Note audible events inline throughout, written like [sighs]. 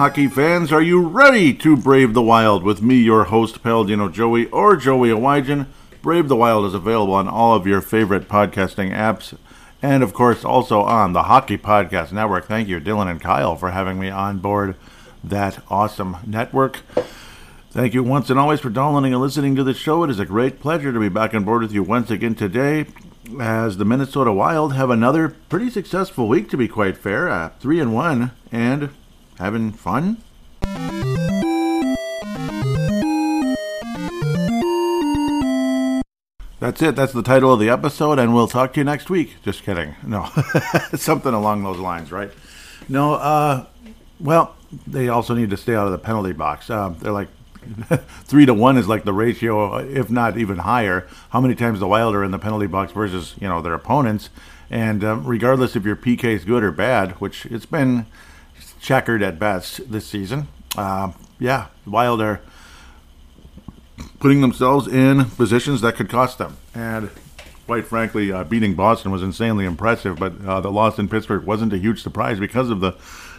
hockey fans, are you ready to brave the wild with me, your host, Paladino Joey, or Joey Awajan? Brave the Wild is available on all of your favorite podcasting apps, and of course, also on the Hockey Podcast Network. Thank you, Dylan and Kyle, for having me on board that awesome network. Thank you once and always for downloading and listening to the show. It is a great pleasure to be back on board with you once again today as the Minnesota Wild have another pretty successful week, to be quite fair. Uh, three and one, and having fun. That's it. That's the title of the episode, and we'll talk to you next week. Just kidding. No, [laughs] something along those lines, right? No, uh, well, they also need to stay out of the penalty box. Uh, they're like [laughs] three to one is like the ratio, if not even higher. How many times the Wild are in the penalty box versus you know their opponents, and um, regardless if your PK is good or bad, which it's been checkered at best this season. Uh, yeah, Wild are putting themselves in positions that could cost them, and quite frankly, uh, beating Boston was insanely impressive. But uh, the loss in Pittsburgh wasn't a huge surprise because of the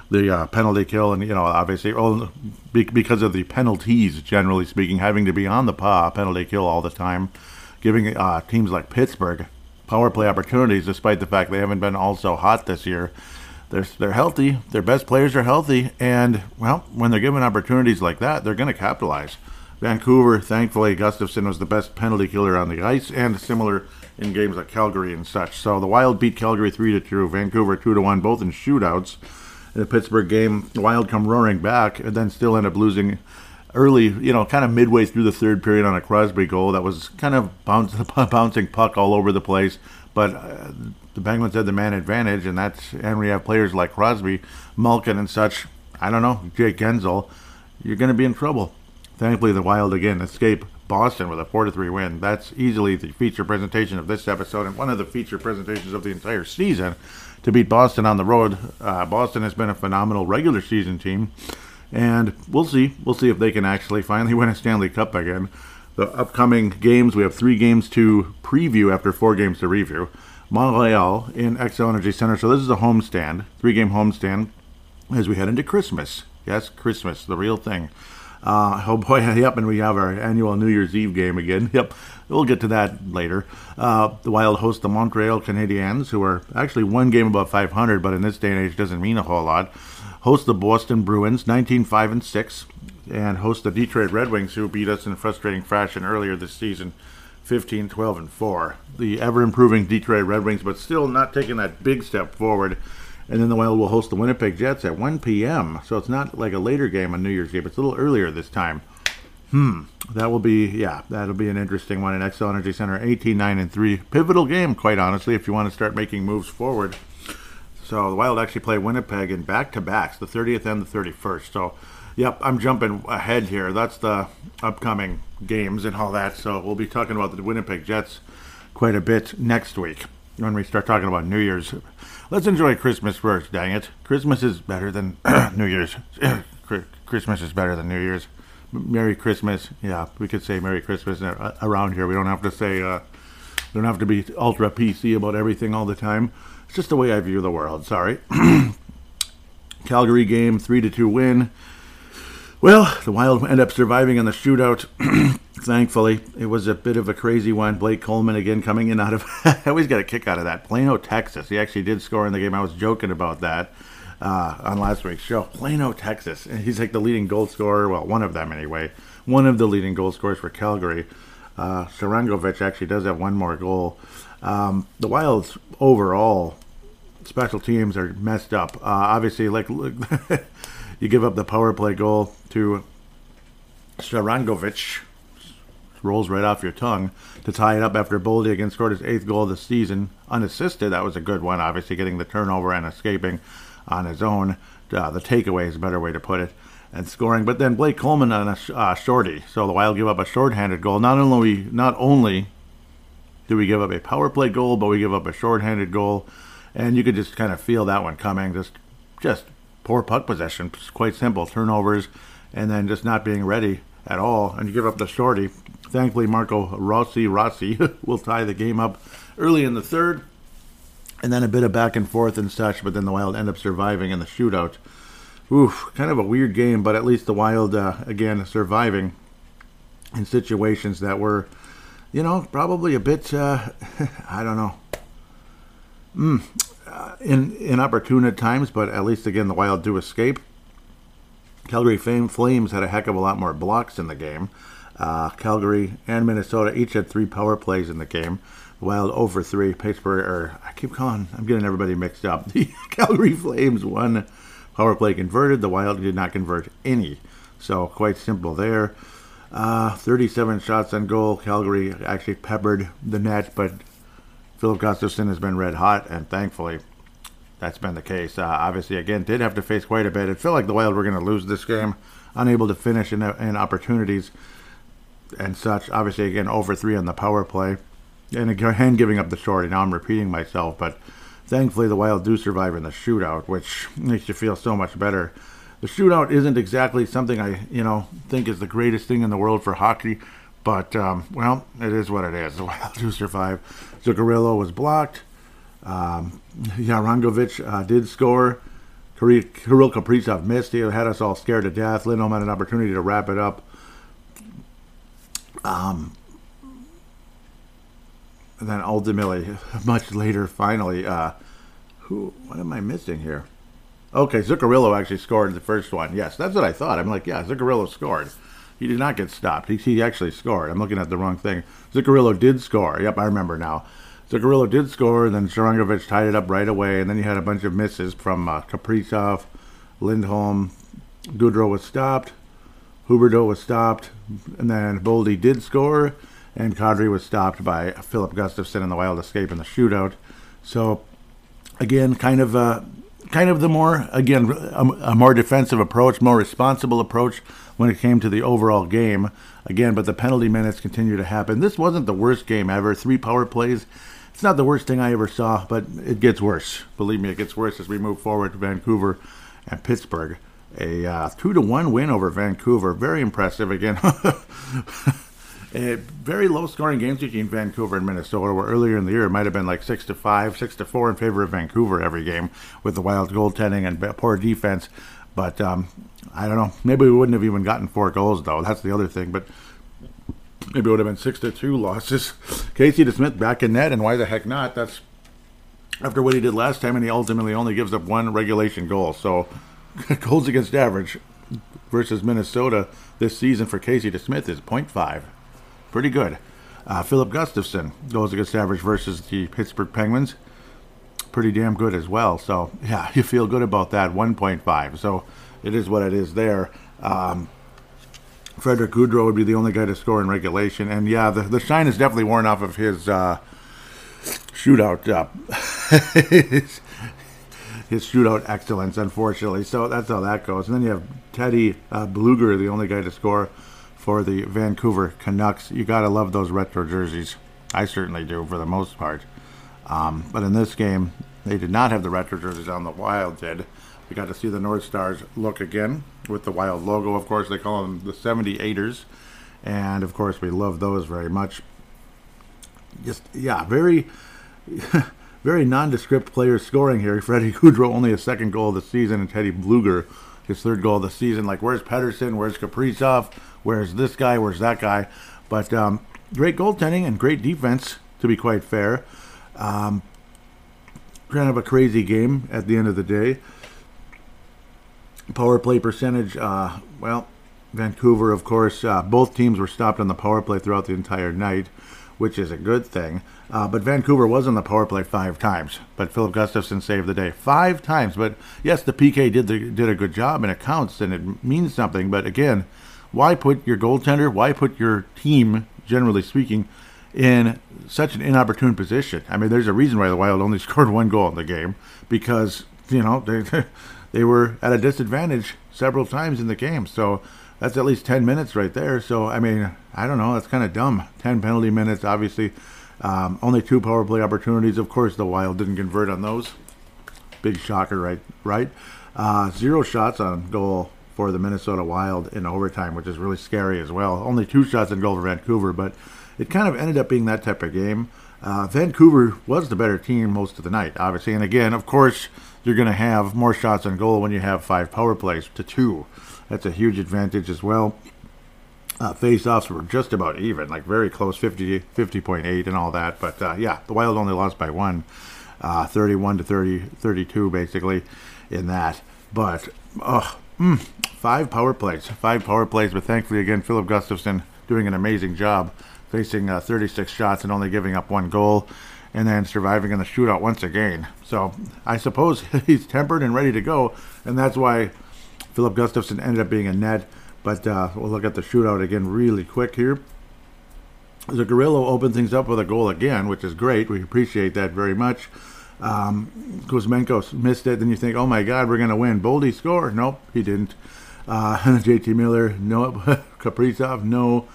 the uh, penalty kill, and you know, obviously, well, because of the penalties, generally speaking, having to be on the paw penalty kill all the time, giving uh, teams like Pittsburgh power play opportunities, despite the fact they haven't been all so hot this year. They're they're healthy. Their best players are healthy, and well, when they're given opportunities like that, they're going to capitalize. Vancouver, thankfully, Gustavsson was the best penalty killer on the ice, and similar in games like Calgary and such. So the Wild beat Calgary three to two, Vancouver two to one, both in shootouts in the Pittsburgh game. Wild come roaring back and then still end up losing early, you know, kind of midway through the third period on a Crosby goal that was kind of bounce, [laughs] bouncing puck all over the place. But uh, the Penguins had the man advantage, and that's and we have players like Crosby, Malkin, and such. I don't know, Jake Guentzel. You're going to be in trouble. Thankfully, the Wild again escape Boston with a four to three win. That's easily the feature presentation of this episode and one of the feature presentations of the entire season to beat Boston on the road. Uh, Boston has been a phenomenal regular season team, and we'll see. We'll see if they can actually finally [laughs] win a Stanley Cup again. The upcoming games, we have three games to preview after four games to review. Montreal in Xcel Energy Center. So this is a homestand, three-game homestand, as we head into Christmas. Yes, Christmas, the real thing. Uh, oh boy, [laughs] yep, and we have our annual New Year's Eve game again. [laughs] Yep, we'll get to that later. Uh, the Wild host the Montreal Canadiens, who are actually one game above 500, but in this day and age doesn't mean a whole lot. Host the Boston Bruins, 19 5 and 6, and host the Detroit Red Wings, who beat us in frustrating fashion earlier this season, 15 12 and 4. The ever improving Detroit Red Wings, but still not taking that big step forward and then the Wild will host the Winnipeg Jets at 1 p.m. So it's not like a later game on New Year's Eve. It's a little earlier this time. Hmm. That will be, yeah, that'll be an interesting one in Xcel Energy Center. 18 9 and 3. Pivotal game, quite honestly, if you want to start making moves forward. So the Wild actually play Winnipeg in back to backs, the 30th and the 31st. So, yep, I'm jumping ahead here. That's the upcoming games and all that. So we'll be talking about the Winnipeg Jets quite a bit next week when we start talking about New Year's. Let's enjoy Christmas first, dang it. Christmas is better than [clears throat] New Year's. [clears throat] Christmas is better than New Year's. Merry Christmas. Yeah, we could say Merry Christmas around here. We don't have to say, uh, don't have to be ultra PC about everything all the time. It's just the way I view the world. Sorry. [clears throat] Calgary game, 3 to 2 win. Well, the Wild end up surviving in the shootout. [clears throat] Thankfully, it was a bit of a crazy one. Blake Coleman again coming in out of. [laughs] I always get a kick out of that. Plano, Texas. He actually did score in the game. I was joking about that uh, on last week's show. Plano, Texas. And he's like the leading goal scorer. Well, one of them anyway. One of the leading goal scorers for Calgary. Uh, Sharangovich actually does have one more goal. Um, the Wild's overall special teams are messed up. Uh, obviously, like [laughs] you give up the power play goal to Sharangovich, rolls right off your tongue to tie it up after Boldy again scored his eighth goal of the season unassisted. That was a good one, obviously getting the turnover and escaping on his own. Uh, the takeaway is a better way to put it. And scoring, but then Blake Coleman on a uh, shorty. So the Wild give up a shorthanded goal. Not only not only do we give up a power play goal, but we give up a shorthanded goal, and you could just kind of feel that one coming. Just just poor puck possession. Quite simple. Turnovers, and then just not being ready at all. And you give up the shorty. Thankfully, Marco Rossi Rossi [laughs] will tie the game up early in the third, and then a bit of back and forth and such. But then the Wild end up surviving in the shootout. oof, kind of a weird game, but at least the Wild, uh, again, surviving in situations that were, you know, probably a bit, uh, [laughs] I don't know, mm, uh, in, inopportune at times, but at least, again, the Wild do escape. Calgary Flames had a heck of a lot more blocks in the game. Uh, Calgary and Minnesota each had three power plays in the game. Wild over three. Pittsburgh, or I keep calling, I'm getting everybody mixed up. [laughs] The Calgary Flames won power play converted. The Wild did not convert any. So quite simple there. Uh, 37 shots on goal. Calgary actually peppered the net, but Filip Gustavsson has been red hot, and thankfully that's been the case. Uh, obviously, again, did have to face quite a bit. It felt like the Wild were going to lose this game, unable to finish in, in opportunities and such. Obviously, again, over three on the power play, and again, giving up the shorty. Now I'm repeating myself, but thankfully, the Wild do survive in the shootout, which makes you feel so much better. The shootout isn't exactly something I, you know, think is the greatest thing in the world for hockey, but um, well, it is what it is. The Wild do survive. Zuccarello was blocked. Um, Sharangovich uh, did score. Kirill Kaprizov missed. He had us all scared to death. Lindholm had an opportunity to wrap it up. Um, and then ultimately, [laughs] much later, finally, uh, who? What am I missing here? Okay, Zuccarello actually scored the first one. Yes, that's what I thought. I'm like, yeah, Zuccarello scored. He did not get stopped. He, he actually scored. I'm looking at the wrong thing. Zuccarello did score. Yep, I remember now. Zuccarello did score, and then Sharangovich tied it up right away, and then you had a bunch of misses from uh, Kaprizov, Lindholm. Gaudreau was stopped. Huberdeau was stopped, and then Boldy did score, and Kadri was stopped by Filip Gustavsson in the Wild escape in the shootout. So, again, kind of, uh, kind of the more, again, a, a more defensive approach, more responsible approach when it came to the overall game. Again, but the penalty minutes continue to happen. This wasn't the worst game ever. Three power plays. It's not the worst thing I ever saw, but it gets worse. Believe me, it gets worse as we move forward to Vancouver and Pittsburgh. A uh, two to one win over Vancouver. Very impressive. Again, [laughs] a very low scoring games between Vancouver and Minnesota. Where earlier in the year it might have been like six to five, six to four in favor of Vancouver every game with the Wild goaltending and poor defense. But um, I don't know. Maybe we wouldn't have even gotten four goals though. That's the other thing. But maybe it would have been six to two losses. Casey DeSmith back in net, and why the heck not? That's after what he did last time, and he ultimately only gives up one regulation goal. So [laughs] goals against average versus Minnesota this season for Casey DeSmith is 0.5. Pretty good. Uh, Filip Gustavsson goals against average versus the Pittsburgh Penguins. Pretty damn good as well. So, yeah, [laughs] you feel good about that. 1.5. So, it is what it is there. Um, Frederick Gaudreau would be the only guy to score in regulation. And, yeah, the, the shine is definitely worn off of his uh, shootout. Uh, [laughs] his shootout excellence, unfortunately. So that's how that goes. And then you have Teddy uh, Blueger, the only guy to score for the Vancouver Canucks. You got to love those retro jerseys. I certainly do for the most part. Um, but in this game, they did not have the retro jerseys on. The Wild did. We got to see the North Stars look again with the Wild logo. Of course, they call them the 78ers. And of course, we love those very much. Just, yeah, very. [laughs] very nondescript players scoring here. Freddie Gaudreau only his second goal of the season, and Teddy Blueger his third goal of the season. Like, where's Pettersson? Where's Kaprizov? Where's this guy? Where's that guy? But um, great goaltending and great defense, to be quite fair. Um, kind of a crazy game at the end of the day. Power play percentage, uh, well, Vancouver, of course, uh, both teams were stopped on the power play throughout the entire night which is a good thing. Uh, but Vancouver was on the power play five times, but Filip Gustavsson saved the day five times. But yes, the PK did the, did a good job, and it counts and it means something. But again, why put your goaltender? Why put your team, generally speaking, in such an inopportune position? I mean, there's a reason why the Wild only [laughs] scored one goal in the game because you know they they were at a disadvantage several times in the game. So that's at least 10 minutes right there. So, I mean, I don't know. That's kind of dumb. 10 penalty minutes, obviously. Um, only two power play opportunities. Of course, the Wild didn't convert on those. Big shocker, right? Right. Uh, zero shots on goal for the Minnesota Wild in overtime, which is really scary as well. Only two shots on goal for Vancouver, but it kind of ended up being that type of game. Uh, Vancouver was the better team most of the night, obviously. And again, of course, you're going to have more shots on goal when you have five power plays to two. That's a huge advantage as well. Uh, face-offs were just about even, like very close, 50, 50.8 and all that. But uh, yeah, the Wild only lost by one, uh, 31 to 30, 32 basically in that. But oh, mm, five power plays, five power plays. But thankfully, again, Filip Gustavsson doing an amazing job, facing uh, 36 shots and only giving up one goal, and then surviving in the shootout once again. So I suppose [laughs] he's tempered and ready to go, and that's why Filip Gustavsson ended up being a net. But uh, we'll look at the shootout again really quick here. The Gorilla opened things up with a goal again, which is great. We appreciate that very much. Um, Kuzmenko missed it. Then you think, oh my God, we're going to win. Boldy score. Nope, he didn't. Uh, [laughs] JT Miller, no. [laughs] Kaprizov, no.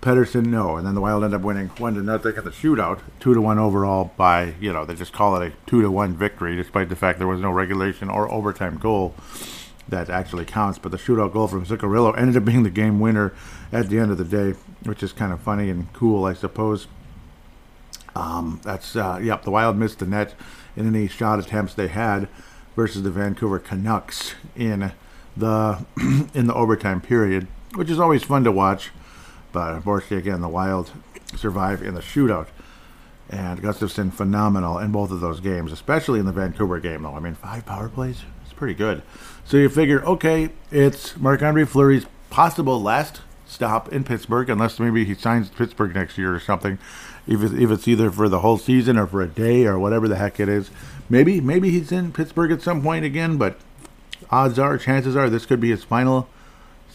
Pettersson, no. And then the Wild end up winning one to nothing at the shootout, two to one overall. By you know they just call it a two to one victory, despite the fact there was no regulation or overtime goal that actually counts. But the shootout goal from Zuccarello ended up being the game winner at the end of the day, which is kind of funny and cool, I suppose. Um, that's uh, yep. The Wild missed the net in any shot attempts they had versus the Vancouver Canucks in the [clears throat] in the overtime period, which is always fun to watch. But unfortunately, again, the Wild survive in the shootout. And Gustavsson phenomenal in both of those games, especially in the Vancouver game. Though I mean, five power plays, it's pretty good. So you figure, okay, it's Marc Andre Fleury's possible last stop in Pittsburgh, unless maybe he signs Pittsburgh next year or something. If it's, if it's either for the whole season or for a day or whatever the heck it is, maybe maybe he's in Pittsburgh at some point again. But odds are, chances are, this could be his final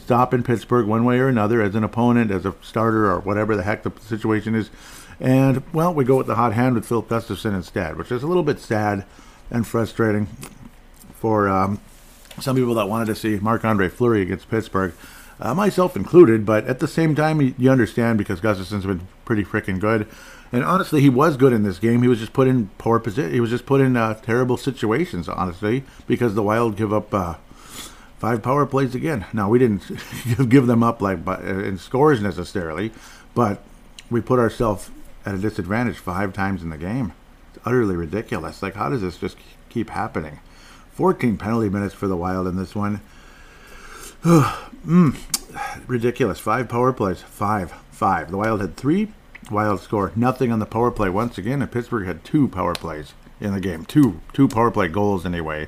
stop in Pittsburgh, one way or another, as an opponent, as a starter, or whatever the heck the situation is. And well, we go with the hot hand with Phil Gustavsson instead, which is a little bit sad and frustrating for um, some people that wanted to see Marc Andre Fleury against Pittsburgh, uh, myself included. But at the same time, you understand because Gustavsson's been pretty freaking good. And honestly, he was good in this game. He was just put in poor position. He was just put in uh, terrible situations, honestly, because the Wild give up uh, five power plays again. Now we didn't [laughs] give them up like uh, in scores necessarily, but we put ourselves at a disadvantage five times in the game. It's utterly ridiculous. Like, how does this just keep happening? 14 penalty minutes for the Wild in this one. [sighs] mm, ridiculous. Five power plays. Five. Five. The Wild had three. Wild score nothing on the power play once again, and Pittsburgh had two power plays in the game. Two two power play goals anyway,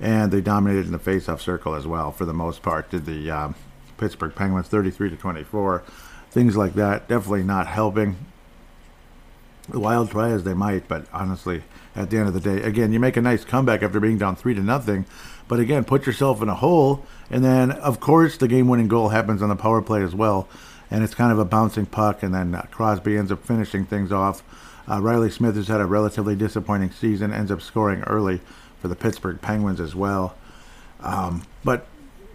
and they dominated in the face-off circle as well for the most part. Did the uh, Pittsburgh Penguins 33 to 24, things like that. Definitely not helping. Wild try as they might, but honestly, at the end of the day. Again, you make a nice comeback after being down three to nothing, but again, put yourself in a hole, and then of course the game-winning goal happens on the power play as well, and it's kind of a bouncing puck, and then uh, Crosby ends up finishing things off. Uh, Reilly Smith has had a relatively disappointing season, ends up scoring early for the Pittsburgh Penguins as well. Um, but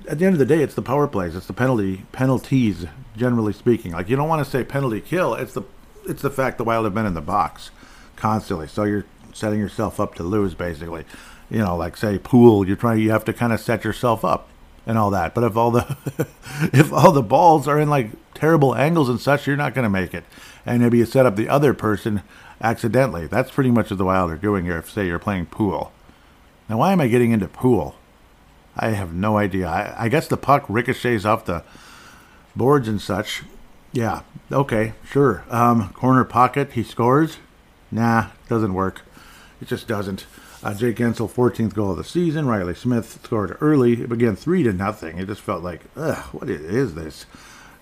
at the end of the day, it's the power plays, it's the penalty penalties, generally speaking. Like you don't want to say penalty kill. It's the it's the fact the Wild have been in the box constantly. So you're setting yourself up to lose, basically. You know, like say pool, you're trying, you have to kind of set yourself up and all that. But if all the [laughs] if all the balls are in like terrible angles and such, you're not going to make it. And maybe you set up the other person accidentally. That's pretty much what the Wild are doing here. If say you're playing pool. Now, why am I getting into pool? I have no idea. I, I guess the puck ricochets off the boards and such. Yeah, okay, sure. Um, corner pocket, he scores. Nah, doesn't work. It just doesn't. Uh, Jake Guentzel, 14th goal of the season. Reilly Smith scored early. It began three to nothing. It just felt like, ugh, what is this?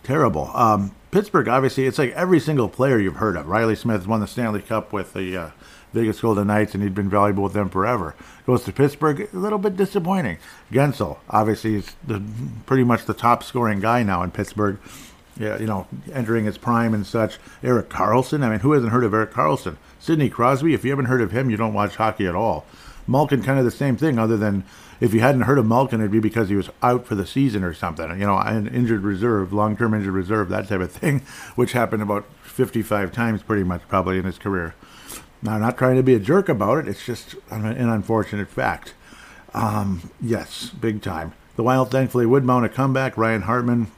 Terrible. Um, Pittsburgh, obviously, it's like every single player you've heard of. Reilly Smith won the Stanley Cup with the uh, Vegas Golden Knights, and he'd been valuable with them forever. Goes to Pittsburgh, a little bit disappointing. Guentzel, obviously, is the, pretty much the top scoring guy now in Pittsburgh. Yeah, you know, entering his prime and such. Erik Karlsson, I mean, who hasn't heard of Erik Karlsson? Sidney Crosby, if you haven't heard of him, you don't watch hockey at all. Malkin, kind of the same thing, other than if you hadn't heard of Malkin, it'd be because he was out for the season or something. You know, an injured reserve, long term injured reserve, that type of thing, [laughs] which happened about 55 times pretty much probably in his career. Now, I'm not trying to be a jerk about it, it's just an, unfortunate fact. Um, yes, big time. The Wild thankfully would mount a comeback. Ryan Hartman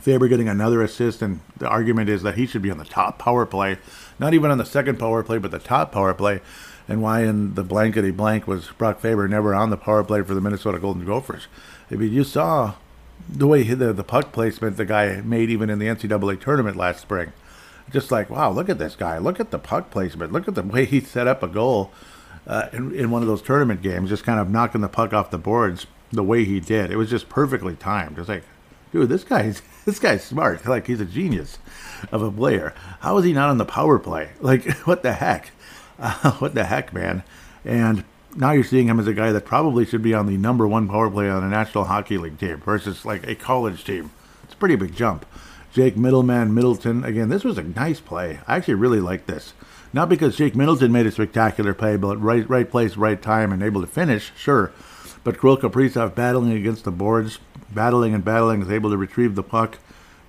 Faber getting another assist, and the argument is that he should be on the top power play, not even on the second power play, but the top power play. And why in the blankety blank was Brock Faber never on the power play for the Minnesota Golden Gophers? I mean, you saw the way he, the, the puck placement the guy made even in the NCAA tournament last spring. Just like, wow, look at this guy. Look at the puck placement. Look at the way he set up a goal uh, in, in one of those tournament games, just kind of knocking the puck off the boards the way he did. It was just perfectly timed. Just like, dude, this guy's [laughs] this guy's smart. Like he's a genius of a player. How is he not on the power play? [laughs] Like what the heck? Uh, what the heck, man? And now you're seeing him as a guy that probably should be on the number one power play on a National Hockey League team versus like a college team. It's a pretty big jump. Jake Middleman Middleton again. This was a nice play. I actually really like this. Not because Jake Middleton made a spectacular play, but right right place, right time, and able to finish. Sure, but Kirill Kaprizov battling against the boards, battling and battling, is able to retrieve the puck.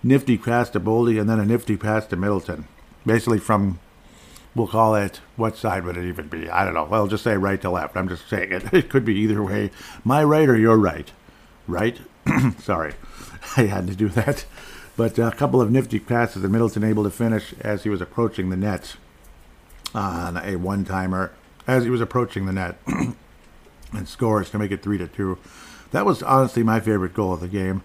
Nifty pass to Boldy, and then a nifty pass to Middleton. Basically from, we'll call it, what side would it even be? I don't know. Well, just say right to left. I'm just saying it. [laughs] It could be either way. My right or your right. Right? [clears throat] Sorry. [laughs] I had to do that. But a couple of nifty passes, and Middleton able to finish as he was approaching the net on a one timer, as he was approaching the net. [clears throat] and scores to make it three to two. That was honestly my favorite goal of the game.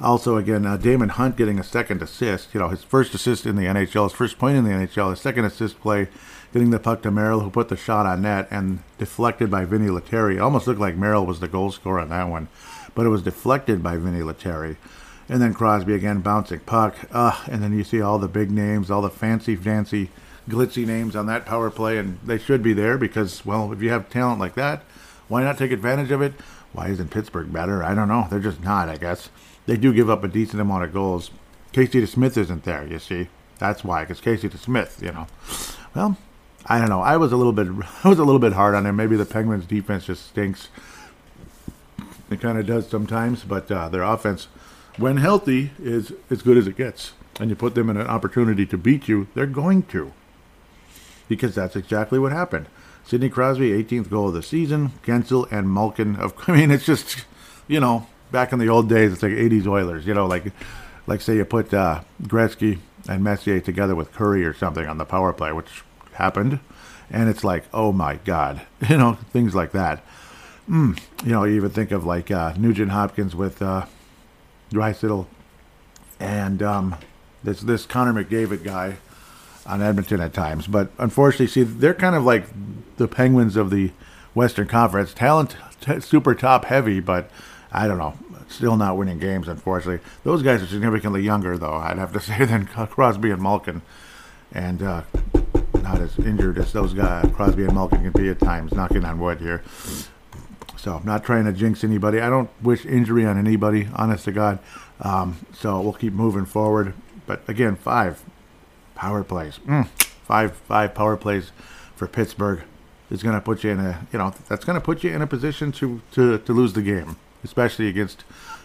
Also, again, uh, Daemon Hunt getting a second assist. You know, his first assist in the NHL, his first point in the NHL, his second assist play, getting the puck to Merrill, who put the shot on net and deflected by Vinny Lettieri. Almost looked like Merrill was the goal scorer on that one, but it was deflected by Vinny Lettieri. And then Crosby again bouncing puck. Uh, and then you see all the big names, all the fancy, fancy, glitzy names on that power play, and they should be there because, well, if you have talent like that, why not take advantage of it? Why isn't Pittsburgh better? I don't know. They're just not, I guess. They do give up a decent amount of goals. Casey DeSmith isn't there, you see. That's why, because Casey DeSmith, you know. Well, I don't know. I was a little bit, [laughs] I was a little bit hard on him. Maybe the Penguins' defense just stinks. It kind of does sometimes, but uh, their offense, when healthy, is as good as it gets. And you put them in an opportunity to beat you, they're going to, because that's exactly what happened. Sidney Crosby, 18th goal of the season. Guentzel and Malkin. Of, [laughs] I mean, it's just, you know, back in the old days, it's like 80s Oilers. You know, like, like say you put uh, Gretzky and Messier together with Kurri or something on the power play, which happened, and it's like, oh my God, [laughs] you know, things like that. Mm, you know, you even think of like uh, Nugent Hopkins with uh, Draisaitl and um, this this Connor McDavid guy on Edmonton at times. But unfortunately, see, they're kind of like the Penguins of the Western Conference. Talent, t- super top heavy, but I don't know. Still not winning games, unfortunately. Those guys are significantly younger, though, I'd have to [laughs] say, than Crosby and Malkin. And uh, not as injured as those guys, Crosby and Malkin, can be at times, knocking on wood here. So, I'm not trying to jinx anybody. I don't wish injury on anybody, honest to God. Um, so, we'll keep moving forward. But again, five power plays. Mm, five five power plays for Pittsburgh is going to put you in a you know that's going to put you in a position to, to to lose the game, especially against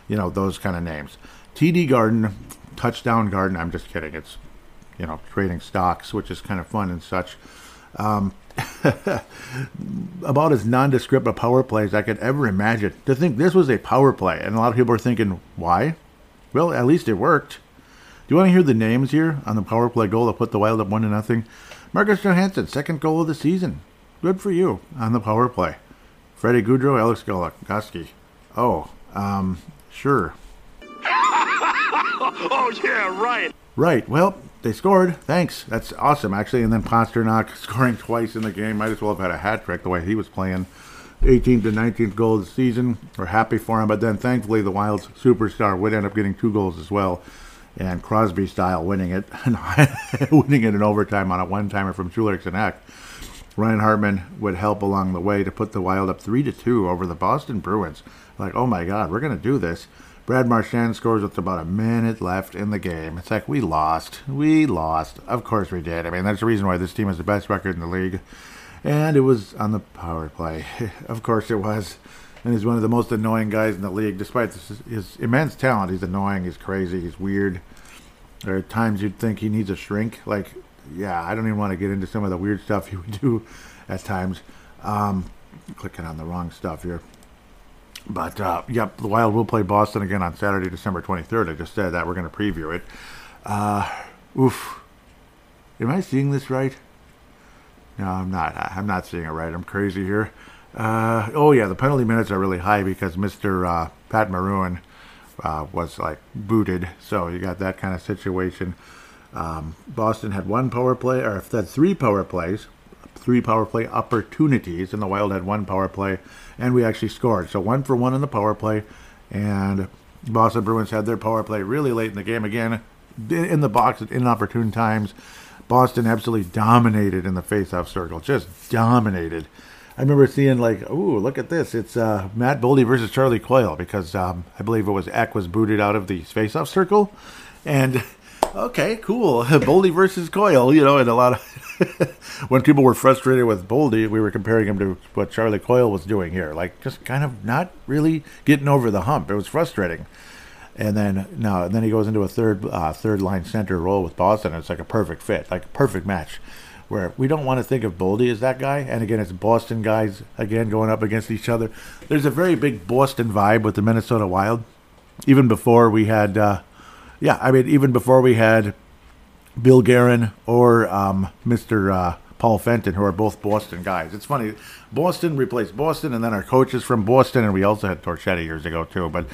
you know those kind of names. TD Garden, touchdown Garden. I'm just kidding. It's you know trading stocks, which is kind of fun and such. Um, [laughs] about as nondescript a power play as I could ever imagine. To think this was a power play, and a lot of people are thinking, why? Well, at least it worked. Do you want to hear the names here on the power play goal that put the Wild up one to nothing? Marcus Johansson, second goal of the season. Good for you on the power play. Freddie Gaudreau, Alex Goligoski. Oh, um, sure. [laughs] oh yeah, right. Right. Well, they scored. Thanks. That's awesome, actually. And then Pastrnak [laughs] scoring twice in the game. Might as well have had a hat trick the way he was playing. 18th to 19th goal of the season. We're happy for him, but then thankfully the Wild's superstar would end up getting two goals as well and Crosby style winning it, [laughs] winning it in overtime on a one timer from Schulerks and Ek. Ryan Hartman would help along the way to put the Wild up three to two over the Boston Bruins. Like, oh my God, we're gonna do this. Brad Marchand scores with about a minute left in the game. It's like we lost, we lost. Of course we did. I mean, that's the reason why this team has the best record in the league, and it was on the power play. [laughs] of course it was and he's one of the most annoying guys in the league. Despite his immense talent, he's annoying. He's crazy. He's weird. There are times you'd think he needs a shrink. Like, yeah, I don't even want to get into some of the weird stuff he would [laughs] do at times. Um, clicking on the wrong stuff here. But uh, yep, the Wild will play Boston again on Saturday, December 23rd. I just said that we're going to preview it. Uh, oof. Am I seeing this right? No, I'm not. I'm not seeing it right. I'm crazy here. Uh, oh yeah, the penalty minutes are really high because Mr. Uh, Pat Maroon uh, was like booted, so you got that kind of situation. Um, Boston had one power play, or had three power plays, three power play opportunities, and the Wild had one power play, and we actually scored. So one for one in the power play, and Boston Bruins had their power play really late in the game again, in the box at inopportune times. Boston absolutely dominated in the faceoff circle, just dominated. I remember seeing like, ooh, look at this. It's uh, Matt Boldy versus Charlie Coyle because um, I believe it was Ek was booted out of the faceoff circle, and [laughs] okay, cool. [laughs] Boldy versus Coyle, you know, and a lot of [laughs] when people were frustrated with Boldy, we were comparing him to what Charlie Coyle was doing here, like just kind of not really getting over the hump. It was frustrating. And then no, and then he goes into a third uh, third line center role with Boston. It's like a perfect fit, like a perfect match. Where we don't want to think of Boldy as that guy, and again, it's Boston guys again going up against each other. There's a very big Boston vibe with the Minnesota Wild, even before we had uh, yeah, I mean, even before we had Bill Guerin or um, Mr. Uh, Paul Fenton, who are both Boston guys. It's funny, Boston replaced Boston, and then our coaches from Boston, and we also had Torchetti years ago too. But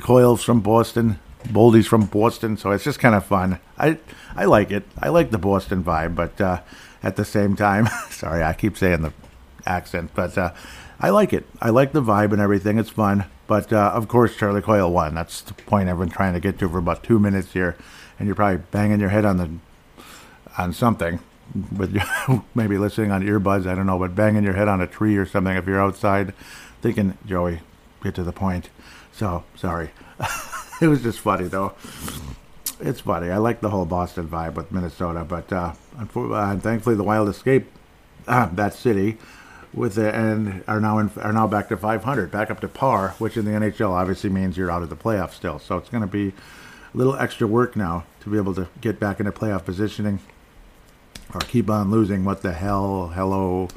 Coyle's from Boston, Boldy's from Boston, so it's just kind of fun. I I like it. I like the Boston vibe, but uh, at the same time, [laughs] sorry, I keep saying the accent, but uh, I like it. I like the vibe and everything. It's fun. But uh, of course, Charlie Coyle won. That's the point I've been trying to get to for about two minutes here, and you're probably banging your head on the on something, with [laughs] maybe listening on earbuds. I don't know, but banging your head on a tree or something if you're outside, thinking, Joey, get to the point. So sorry. [laughs] it was just funny though. It's funny. I like the whole Boston vibe with Minnesota, but uh, uh thankfully the Wild escaped uh, [clears throat] that city with the, and are now in, are now back to 500, back up to par, which in the NHL obviously means you're out of the playoffs still. So it's going to be a little extra work now to be able to get back into playoff positioning or keep on losing. What the hell? Hello,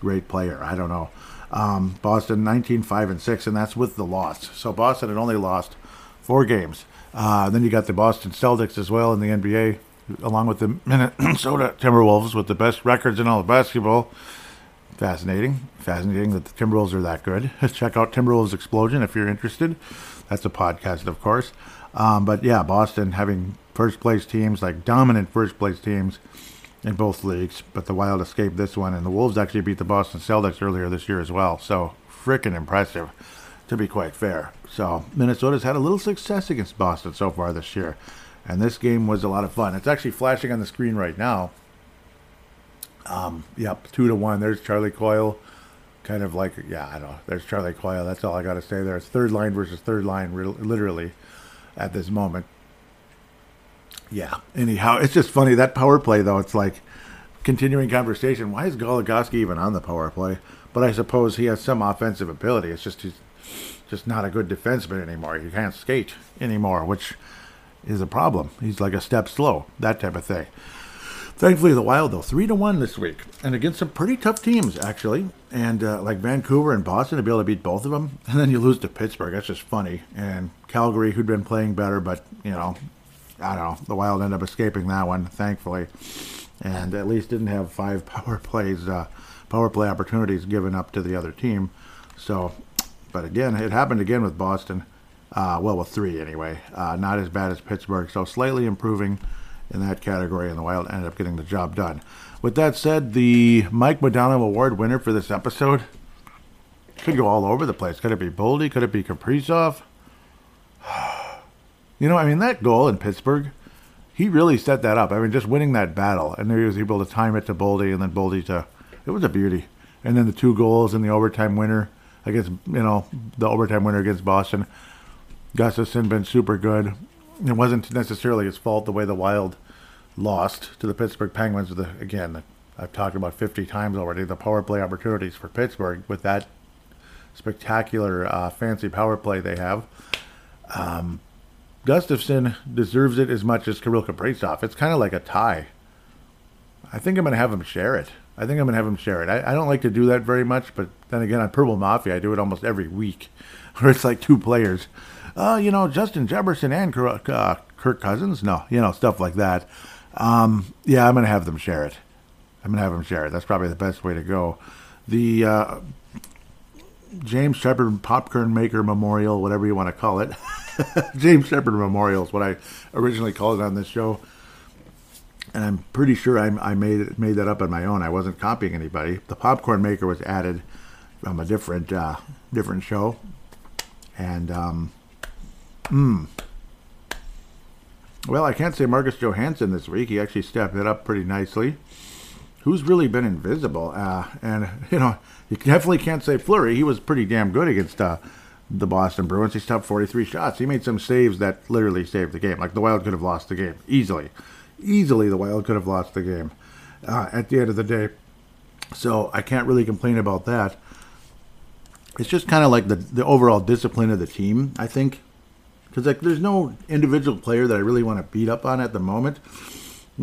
great player. I don't know. Um, Boston 19 5 and 6, and that's with the loss. So Boston had only lost four games. Uh, then you got the Boston Celtics as well in the NBA, along with the Minnesota [clears throat] Timberwolves with the best records in all of basketball. Fascinating. Fascinating that the Timberwolves are that good. [laughs] Check out Timberwolves Explosion if you're interested. That's a podcast, of course. Um, but yeah, Boston having first place teams, like dominant first place teams in both leagues. But the Wild escaped this one, and the Wolves actually beat the Boston Celtics earlier this year as well. So freaking impressive, to be quite fair. So Minnesota's had a little success against Boston so far this year. And this game was a lot of fun. It's actually flashing on the screen right now. Um, yep, two to one. There's Charlie Coyle. Kind of like, yeah, I don't know. There's Charlie Coyle. That's all I got to say there. It's third line versus third line, literally, at this moment. Yeah. Anyhow, it's just funny. That power play, though, it's like continuing conversation. Why is Goligoski even on the power play? But I suppose he has some offensive ability. It's just he's just not a good defenseman anymore. He can't skate anymore, which is a problem. He's like a step slow, that type of thing. Thankfully, the Wild though three to one this week, and against some pretty tough teams actually, and uh, like Vancouver and Boston to be able to beat both of them, [laughs] and then you lose to Pittsburgh. That's just funny. And Calgary, who'd been playing better, but you know, I don't know, the Wild ended up escaping that one, thankfully, and at least didn't have five [laughs] power plays, uh, power play opportunities given up to the other team. So, but again, it happened again with Boston. Uh, well, with three anyway. Uh, not as bad as Pittsburgh, so slightly improving in that category, and the Wild ended up getting the job done. With that said, the Mike Modano Award winner for this episode could go all over the place. Could it be Boldy? Could it be Kaprizov? [sighs] You know, I mean, that goal in Pittsburgh, he really set that up. I mean, just winning that battle, and then he was able to time it to Boldy, and then Boldy to. It was a beauty. And then the two goals and the overtime winner against, you know, the overtime winner against Boston. Gustavsson been super good. It wasn't necessarily his fault the way the Wild lost to the Pittsburgh Penguins. With the, again, I've talked about 50 times already the power play opportunities for Pittsburgh with that spectacular uh, fancy power play they have. Um, Gustavsson deserves it as much as Kirill Kaprizov. It's kind of like a tie. I think I'm going to have him share it. I think I'm going to have him share it. I, I don't like to do that very much, but then again, on Purple Mafia, I do it almost every week, [laughs] where it's like two players. Uh, you know, Justin Jefferson and Kirk, uh, Kirk Cousins? No, you know, stuff like that. Um, yeah, I'm going to have them share it. I'm going to have them share it. That's probably the best way to go. The uh, James Shepard Popcorn Maker Memorial, whatever you want to call it. [laughs] James Shepard Memorial is what I originally called it on this show. And I'm pretty sure I, I made made that up on my own. I wasn't copying anybody. The popcorn maker was added from a different uh, different show, and um, mm, well, I can't say Marcus Johansson this week. He actually stepped it up pretty nicely. Who's really been invisible? Uh, and [laughs] you know, you definitely can't say Fleury. He was pretty damn good against uh, the Boston Bruins. He stopped 43 shots. He made some saves that literally saved the game. Like the Wild could have lost the game easily, easily. The Wild could have lost the game uh, at the end of the day. So I can't really complain about that. It's just kind of like the the overall discipline of the team. I think because like there's no individual player that I really want to beat up on at the moment.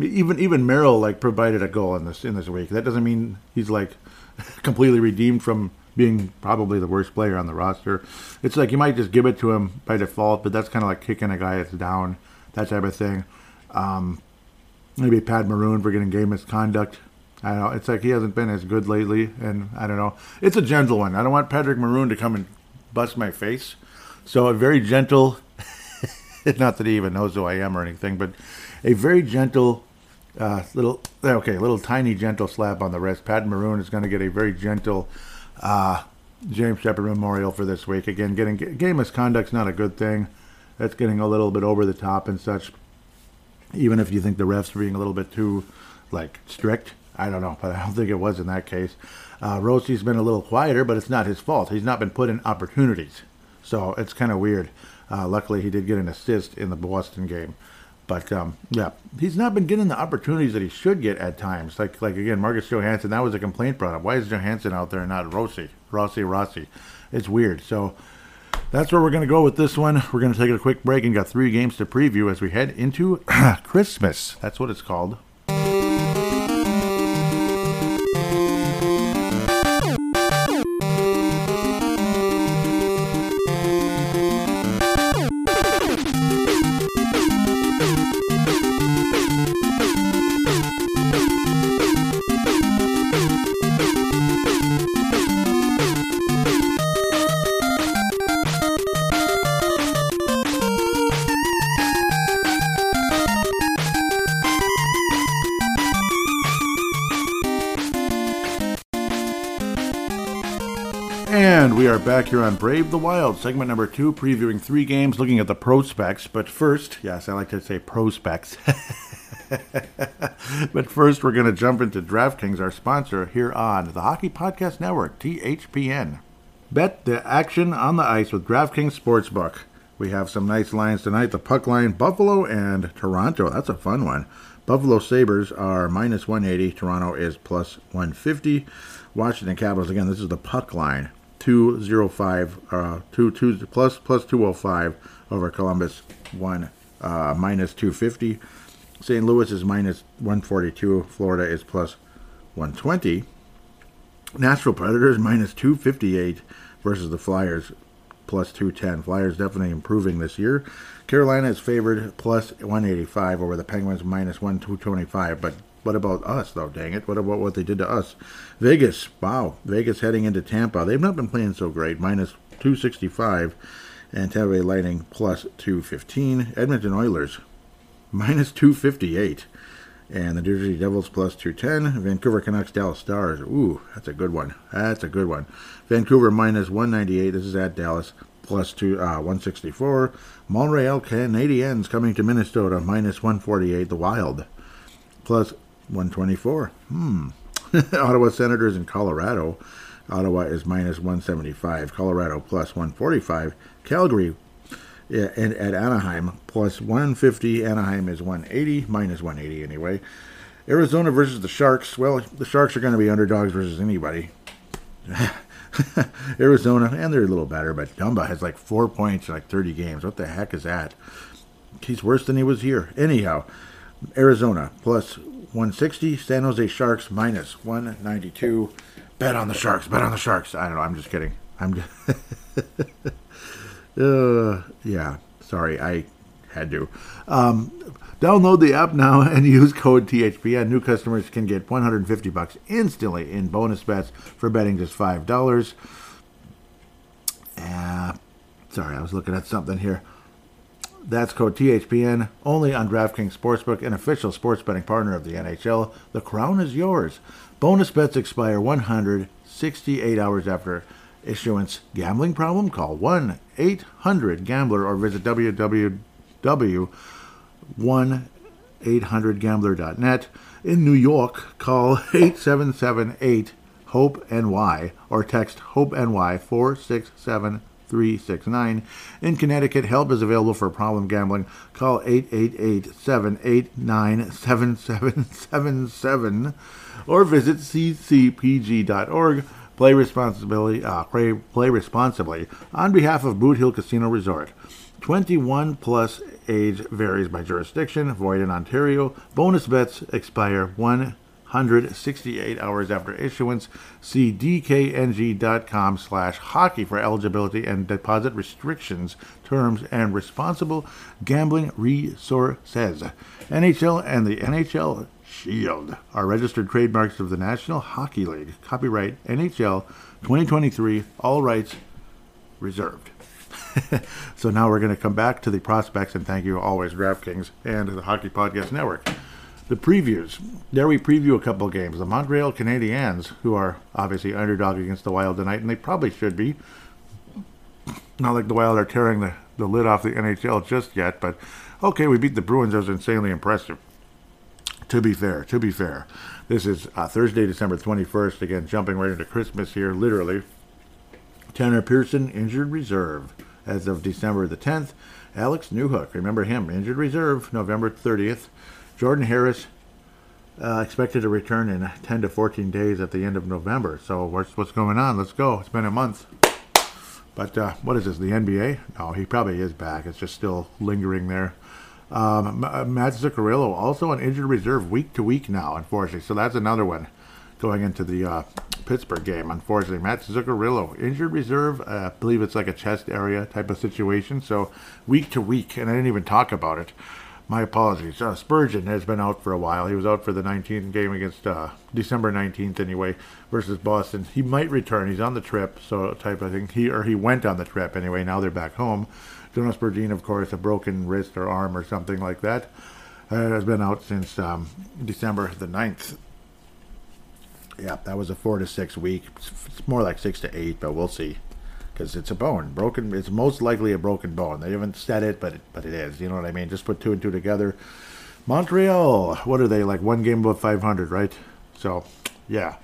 Even even Merrill like provided a goal in this in this week. That doesn't mean he's like [laughs] completely redeemed from being probably the worst player on the roster. It's like you might just give it to him by default, but that's kind of like kicking a guy that's down, that type of thing. Um, maybe Pat Maroon for getting game misconduct. I don't know. It's like he hasn't been as good lately, and I don't know. It's a gentle one. I don't want Patrick Maroon to come and bust my face. So a very gentle [laughs] not that he even knows who I am or anything, but a very gentle uh, little, okay, little tiny gentle slap on the wrist. Pat Maroon is going to get a very gentle uh, James Shepard Memorial for this week. Again, getting game misconduct's not a good thing. That's getting a little bit over the top and such. Even if you think the refs being a little bit too like strict, I don't know, [laughs] but I don't think it was in that case. Uh, Rossi's been a little quieter, but it's not his fault. He's not been put in opportunities, so it's kind of weird. Uh, luckily, he did get an assist in the Boston game. But um, yeah, he's not been getting the opportunities that he should get at times. Like like again, Marcus Johansson. That was a complaint brought up. Why is Johansson out there and not Rossi? Rossi Rossi. It's weird. So that's where we're going to go with this one. We're going to take a quick break and got three games to preview as we head into [clears throat] Christmas. That's what it's called. Back here on Brave the Wild, segment number two, previewing three games, looking at the prospects. But first, yes, I like to say prospects. [laughs] but first, we're going to jump into DraftKings, our sponsor here on the Hockey Podcast Network, THPN. Bet the action on the ice with DraftKings Sportsbook. We have some nice lines tonight. The puck line, Buffalo and Toronto. That's a fun one. Buffalo Sabres are minus 180. Toronto is plus 150. Washington Capitals, again, this is the puck line. 205, uh, two, two, plus, plus 205 over Columbus, 1 uh, minus 250. St. Louis is minus 142. Florida is plus 120. Nashville Predators minus 258 versus the Flyers plus 210. Flyers definitely improving this year. Carolina is favored plus 185 over the Penguins minus 1 225, but what about us, though? Dang it! What about what they did to us? Vegas, wow! Vegas heading into Tampa. They've not been playing so great. Minus 265, and Tampa Bay Lightning plus 215. Edmonton Oilers minus 258, and the Jersey Devils plus 210. Vancouver Canucks Dallas Stars. Ooh, that's a good one. That's a good one. Vancouver minus 198. This is at Dallas plus two, uh, 164. Montreal Canadiens coming to Minnesota minus 148. The Wild plus 124. Hmm. [laughs] Ottawa Senators in Colorado. Ottawa is minus 175. Colorado plus 145. Calgary yeah, and at Anaheim plus 150. Anaheim is 180, minus 180 anyway. Arizona versus the Sharks. Well, the Sharks are going to be underdogs versus anybody. [laughs] Arizona, and they're a little better, but Dumba has like four points in like 30 games. What the heck is that? He's worse than he was here. Anyhow, Arizona plus 160. San Jose Sharks minus 192. Bet on the Sharks. Bet on the Sharks. I don't know. I'm just kidding. I'm just. [laughs] uh, yeah. Sorry. I had to. Um, download the app now [laughs] and use code THPN. New customers can get 150 bucks instantly in bonus bets for betting just five dollars. Uh, sorry, I was looking at something here. That's code THPN only on DraftKings Sportsbook, an official sports betting partner of the NHL. The crown is yours. Bonus bets expire 168 hours after issuance. Gambling problem? Call 1 800 Gambler or visit www.1-800-GAMBLER.net. In New York, call 8778 HOPE NY or text HOPE NY 467 369. In Connecticut, help is available for problem gambling. Call 888 789 7777 or visit ccpg.org. Play responsibly, uh, play, play responsibly on behalf of Boot Hill Casino Resort. 21 plus age varies by jurisdiction, void in Ontario. Bonus bets expire 1 168 hours after issuance. See dkng.com slash hockey for eligibility and deposit restrictions, terms, and responsible gambling resources. NHL and the NHL Shield are registered trademarks of the National Hockey League. Copyright NHL 2023, all rights reserved. [laughs] so now we're going to come back to the prospects and thank you always, DraftKings and the Hockey Podcast Network the previews. There we preview a couple games. The Montreal Canadiens, who are obviously underdog against the Wild tonight, and they probably should be. Not like the Wild are tearing the, the lid off the NHL just yet, but okay, we beat the Bruins. That was insanely impressive. To be fair, to be fair. This is uh, Thursday, December 21st. Again, jumping right into Christmas here, literally. Tanner Pearson, injured reserve as of December the 10th. Alex Newhook, remember him, injured reserve, November 30th. Jordan Harris uh, expected to return in 10 to 14 days at the end of November. So what's what's going on? Let's go. It's been a month. But uh, what is this? The NBA? No, he probably is back. It's just still lingering there. Um, Matt Zuccarello also on injured reserve week to week now, unfortunately. So that's another one going into the uh, Pittsburgh game. Unfortunately, Matt Zuccarello injured reserve. Uh, I believe it's like a chest area type of situation. So week to week, and I didn't even talk about it. My apologies. Uh, Spurgeon has been out for a while. He was out for the 19th game against uh, December 19th anyway versus Boston. He might return. He's on the trip, so type of thing. He or he went on the trip anyway. Now they're back home. Jonas Spurgeon, of course, a broken wrist or arm or something like that, uh, has been out since um, December the 9th. Yeah, that was a four to six week. It's more like six to eight, but we'll see because it's a bone. Broken. It's most likely a broken bone. They haven't said it, but it, but it is. You know what I mean? Just put two and two together. Montreal. What are they like? One game above 500, right? So, yeah.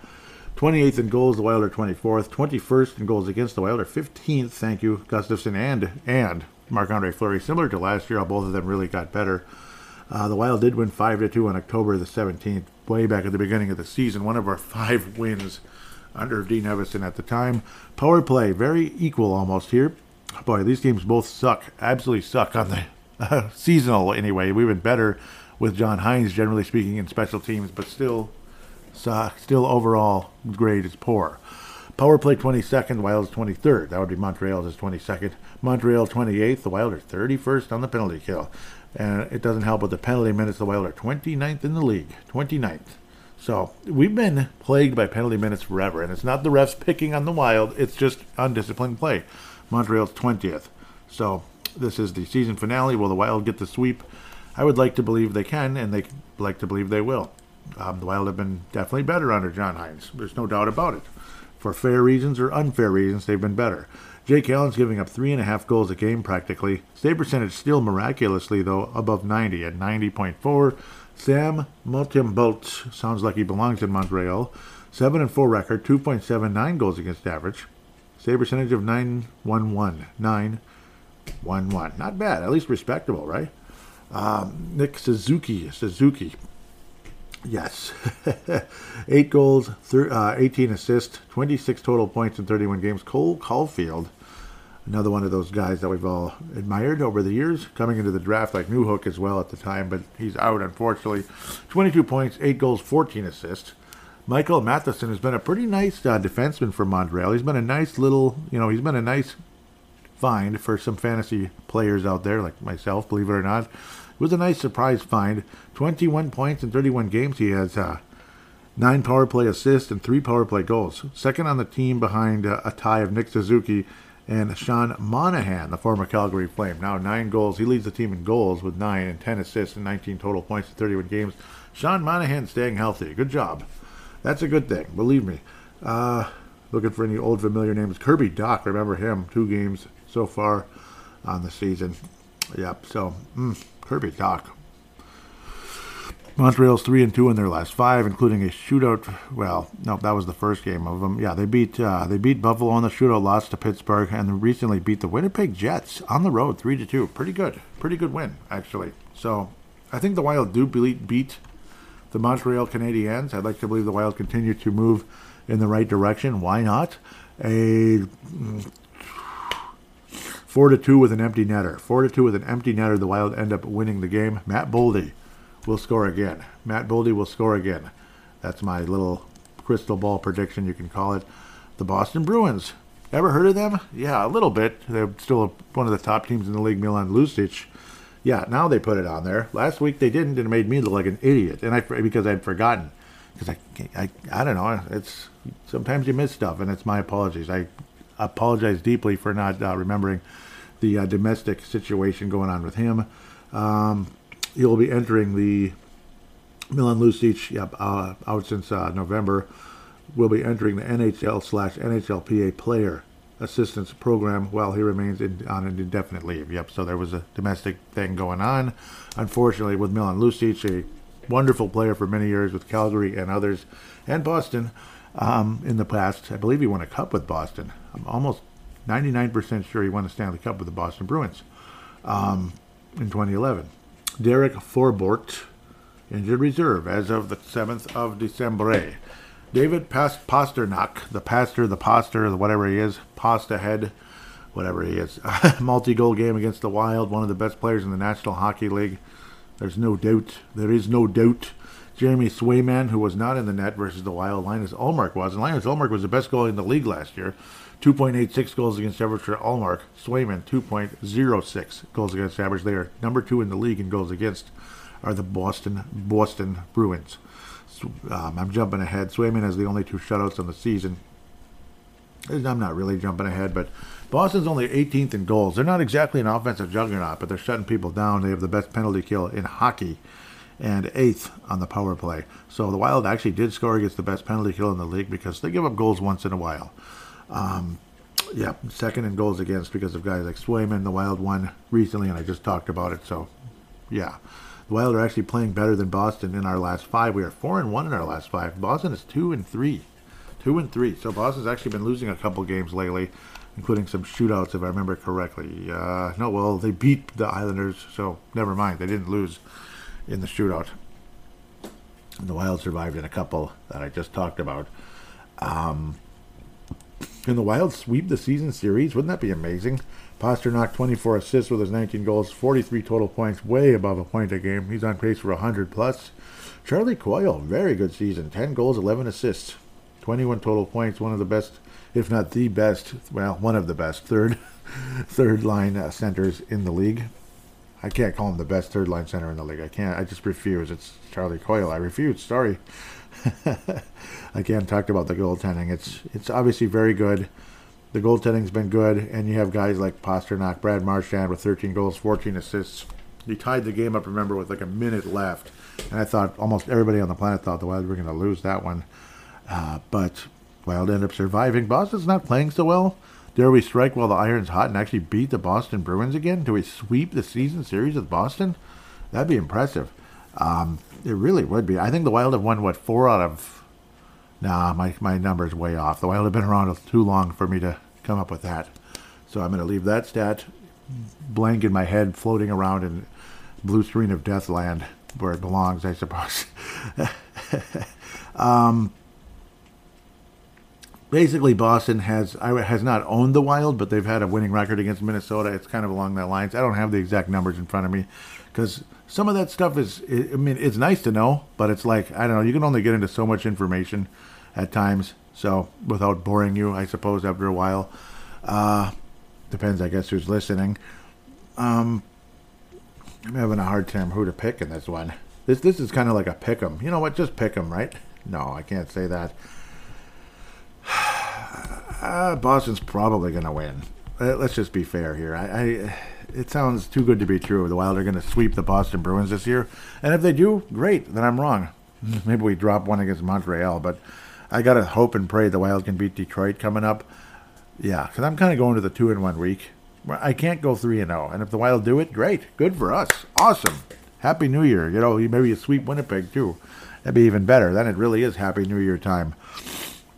28th in goals, the Wild are 24th. 21st in goals against the Wild are 15th. Thank you, Gustavsson and and Marc Andre Fleury. Similar to last year, both of them really got better. Uh, the Wild did win five to two on October the 17th, way back at the beginning of the season. One of our five wins under Dean Evason at the time. Power play, very equal almost here. Boy, these games both suck, absolutely suck on the uh, seasonal anyway. We've been better with John Hynes, generally speaking, in special teams, but still, suck. Still overall grade is poor. Power play 22nd, Wild's 23rd. That would be Montreal's 22nd. Montreal 28th, the Wild are 31st on the penalty kill. And it doesn't help with the penalty minutes. The Wild are 29th in the league. 29th. So we've been plagued by penalty minutes forever, and it's not the refs picking on the Wild; it's just undisciplined play. Montreal's twentieth. So this is the season finale. Will the Wild get the sweep? I would like to believe they can, and they like to believe they will. Um, the Wild have been definitely better under John Hynes. There's no doubt about it. For fair reasons or unfair reasons, they've been better. Jake Allen's giving up three and a half goals a game practically. Save percentage still miraculously, though, above 90 at 90.4. Sam Montembeault sounds like he belongs in Montreal. 7 and 4 record, 2.79 goals against average. Save percentage of 911. 911. Not bad, at least respectable, right? Um, Nick Suzuki. Suzuki. Yes. [laughs] 8 goals, uh, 18 assists, 26 total points in 31 games. Cole Caufield Another one of those guys that we've all admired over the years, coming into the draft like Newhook as well at the time, but he's out unfortunately. 22 points, 8 goals, 14 assists. Michael Matheson has been a pretty nice uh, defenseman for Montreal. He's been a nice little, you know, he's been a nice find for some fantasy players out there like myself, believe it or not. It was a nice surprise find. 21 points in 31 games. He has uh, nine power play assists and three power play goals. Second on the team behind uh, a tie of Nick Suzuki and Sean Monahan, the former Calgary Flame. Now nine goals. He leads the team in goals with nine and 10 assists and 19 total points in 31 games. Sean Monahan staying healthy. Good job. That's a good thing. Believe me. Uh, looking for any old familiar names. Kirby Dach, remember him? Two games so far on the season. Yep. So mm, Kirby Dach. Montreal's three and two in their last five, including a shootout. Well, no, that was the first game of them. Yeah, they beat uh, they beat Buffalo on the shootout, lost to Pittsburgh, and recently beat the Winnipeg Jets on the road, three to two. Pretty good, pretty good win actually. So, I think the Wild do beat beat the Montreal Canadiens. I'd like to believe the Wild continue to move in the right direction. Why not? A four to two with an empty netter. Four to two with an empty netter. The Wild end up winning the game. Matt Boldy will score again. Matt Boldy will score again. That's my little crystal ball prediction, you can call it. The Boston Bruins. Ever heard of them? Yeah, a little bit. They're still one of the top teams in the league, Milan Lucic. Yeah, now they put it on there. Last week they didn't, and it made me look like an idiot, and I because I'd forgotten. Because I, I, I don't know. It's sometimes you miss stuff, and it's my apologies. I apologize deeply for not uh, remembering the uh, domestic situation going on with him. Um, he'll be entering the Milan Lucic, yep, uh, out since uh, November, will be entering the NHL slash NHLPA player assistance program while he remains in, on an indefinite leave. Yep, so there was a domestic thing going on. Unfortunately, with Milan Lucic, a wonderful player for many years with Calgary and others, and Boston um, in the past. I believe he won a cup with Boston. I'm almost 99% sure he won a Stanley Cup with the Boston Bruins um, in 2011. Derek Forbort, injured reserve as of the 7th of December. David Past- Pastrnak, the pastor, the the whatever he is, pasta head, whatever he is, [laughs] multi-goal game against the Wild, one of the best players in the National Hockey League. There's no doubt. There is no doubt. Jeremy Swayman, who was not in the net versus the Wild, Linus Ullmark was. And Linus Ullmark was the best goalie in the league last year. 2.86 goals against average for Ullmark. Swayman, 2.06 goals against average. They are number two in the league in goals against are the Boston Boston Bruins. Um, I'm jumping ahead. Swayman has the only two shutouts on the season. I'm not really jumping ahead, but Boston's only 18th in goals. They're not exactly an offensive juggernaut, but they're shutting people down. They have the best penalty kill in hockey and eighth on the power play. So the Wild actually did score against the best penalty kill in the league because they give up goals once in a while. Um, yeah, second in goals against because of guys like Swayman. The Wild won recently, and I just talked about it. So, yeah, the Wild are actually playing better than Boston in our last five. We are four and one in our last five. Boston is two and three, two and three. So Boston's actually been losing a couple games lately, including some shootouts, if I remember correctly. Uh, no, well, they beat the Islanders, so never mind. They didn't lose in the shootout. And the Wild survived in a couple that I just talked about. Um, can the Wild sweep the season series? Wouldn't that be amazing? Pastrnak 24 assists with his 19 goals, 43 total points, way above a point a game. He's on pace for 100 plus. Charlie Coyle, very good season, 10 goals, 11 assists, 21 total points, one of the best, if not the best, well, one of the best third [laughs] third line uh, centers in the league. I can't call him the best third line center in the league. I can't. I just refuse. It's Charlie Coyle. I refuse. Sorry. [laughs] Again, talked about the goaltending. It's it's obviously very good. The goaltending's been good, and you have guys like Pastrnak, Brad Marchand with 13 goals, 14 assists. He tied the game up, remember, with like a minute left, and I thought almost everybody on the planet thought the Wild were going to lose that one, uh, but Wild end up surviving. Boston's not playing so well. Dare we strike while the iron's hot and actually beat the Boston Bruins again? Do we sweep the season series with Boston? That'd be impressive. Um, it really would be. I think the Wild have won what four out of. Nah, my my number's way off. The Wild have been around too long for me to come up with that. So I'm going to leave that stat blank in my head, floating around in blue screen of death land where it belongs, I suppose. [laughs] um, basically Boston has has not owned the Wild, but they've had a winning record against Minnesota. It's kind of along that lines. I don't have the exact numbers in front of me because some of that stuff is. I mean, it's nice to know, but it's like I don't know. You can only get into so much information at times. So without boring you, I suppose after a while, uh, depends. I guess who's listening. Um, I'm having a hard time who to pick in this one. This this is kind of like a pick 'em. You know what? Just pick 'em, right? No, I can't say that. Uh, Boston's probably going to win. Uh, let's just be fair here. I, I, it sounds too good to be true. The Wild are going to sweep the Boston Bruins this year, and if they do, great. Then I'm wrong. [laughs] Maybe we drop one against Montreal, but I gotta hope and pray the Wild can beat Detroit coming up. Yeah, because I'm kind of going to the two in one week. I can't go three and zero, oh, and if the Wild do it, great, good for us, awesome. Happy New Year. You know, maybe you sweep Winnipeg too. That'd be even better. Then it really is Happy New Year time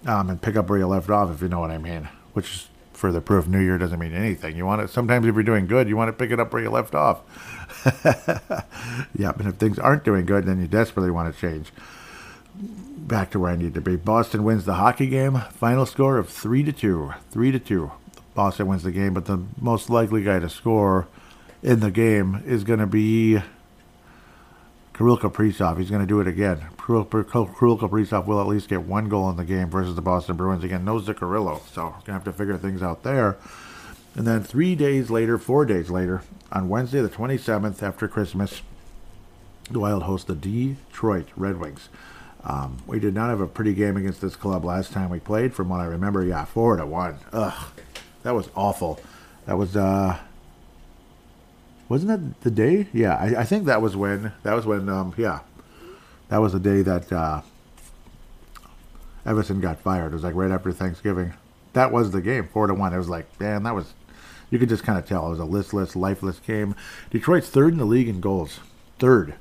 um, and pick up where you left off, if you know what I mean. Which, for the proof, New Year doesn't mean anything. You want to sometimes if you're doing good, you want to pick it up where you left off. [laughs] yeah, and if things aren't doing good, then you desperately want to change. Back to where I need to be. Boston wins the hockey game. Final score of three to two. Three to two. Boston wins the game, but the most likely guy to score in the game is going to be Kirill Kaprizov. He's going to do it again. Kirill, Kaprizov will at least get one goal in the game versus the Boston Bruins. Again, no Zuccarello, so going to have to figure things out there. And then three days later, four days later, on Wednesday the 27th after Christmas, the Wild host the Detroit Red Wings. Um, we did not have a pretty game against this club last time we played. From what I remember, yeah, four to one. Ugh, that was awful. That was uh, wasn't that the day? Yeah, I, I think that was when that was when um yeah, that was the day that uh, Evason got fired. It was like right after Thanksgiving. That was the game, four to one. It was like, man, that was you could just kind of tell it was a listless, lifeless game. Detroit's third in the league in goals, third,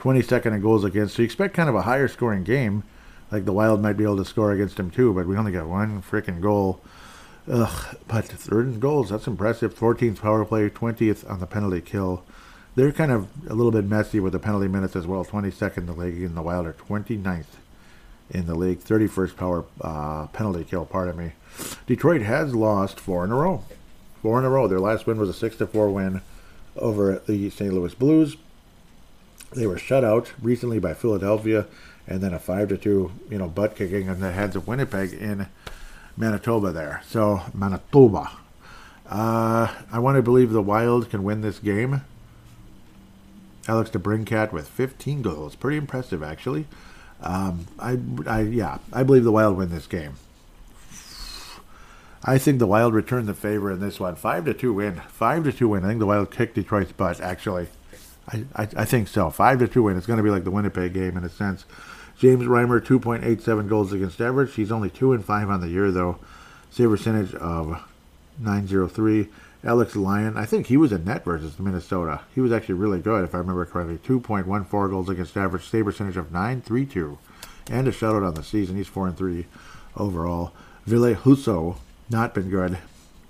22nd in goals against. So you expect kind of a higher scoring game, like the Wild might be able to score against them too. But we only got one freaking goal. Ugh, but third in goals, that's impressive. 14th power play, 20th on the penalty kill. They're kind of a little bit messy with the penalty minutes as well. 22nd in the league, and the Wild are 29th in the league. 31st power uh, penalty kill, pardon me. Detroit has lost four in a row. Four in a row. Their last win was a 6 to 4 win over the St. Louis Blues. They were shut out recently by Philadelphia, and then a 5 to 2, you know, butt kicking in the heads of Winnipeg in Manitoba there. So, Manitoba. Uh, I want to believe the Wild can win this game. Alex DeBrincat with 15 goals. Pretty impressive, actually. Um, I, I, yeah, I believe the Wild win this game. I think the Wild return the favor in this one. Five to two win. Five to two win. I think the Wild kicked Detroit's butt. Actually, I, I, I think so. Five to two win. It's going to be like the Winnipeg game in a sense. James Reimer, 2.87 goals against average. He's only 2 and 5 on the year, though. Save percentage of 903. Alex Lyon, I think he was in net versus Minnesota. He was actually really good, if I remember correctly. 2.14 goals against average, save percentage of 932. And a shutout on the season. He's 4 and 3 overall. Ville Husso, not been good.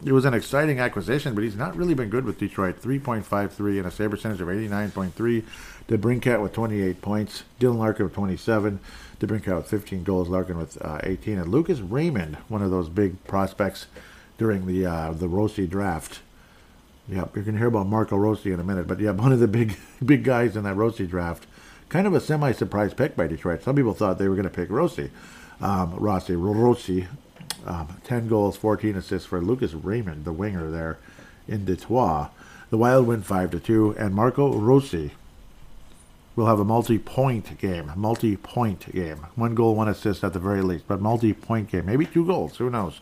It was an exciting acquisition, but he's not really been good with Detroit. 3.53 and a save percentage of 89.3. DeBrincat with 28 points. Dylan Larkin with 27. DeBrincat with 15 goals. Larkin with uh, 18. And Lucas Raymond, one of those big prospects during the uh, the Rossi draft. Yep, you're gonna hear about Marco Rossi in a minute, but yeah, [laughs] one of the big big guys in that Rossi draft. Kind of a semi-surprise pick by Detroit. Some people thought they were going to pick Rossi, um, Rossi, Rossi. Um, 10 goals, 14 assists for Lucas Raymond, the winger there in Detroit. The Wild win 5 to 2, and Marco Rossi will have a multi-point game. Multi-point game. One goal, one assist at the very least, but multi-point game. Maybe two goals. Who knows?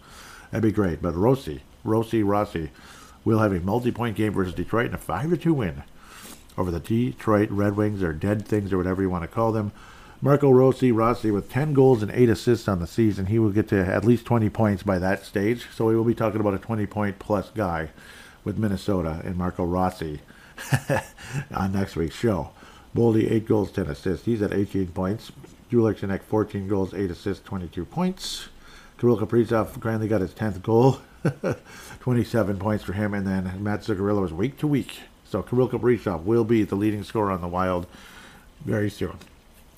That'd be great. But Rossi, Rossi, Rossi, we'll have a multi-point game versus Detroit and a five to two win over the Detroit Red Wings or Dead Things or whatever you want to call them. Marco Rossi, Rossi with 10 goals and 8 assists on the season. He will get to at least 20 points by that stage. So we will be talking about a 20 point plus guy with Minnesota and Marco Rossi [laughs] on next week's show. Boldy, 8 goals, 10 assists. He's at 18 points. Julik 14 goals, 8 assists, 22 points. Kirill Kaprizov finally got his 10th goal. [laughs] 27 points for him. And then Matt Zuccarello is week to week. So Kirill Kaprizov will be the leading scorer on the Wild very soon,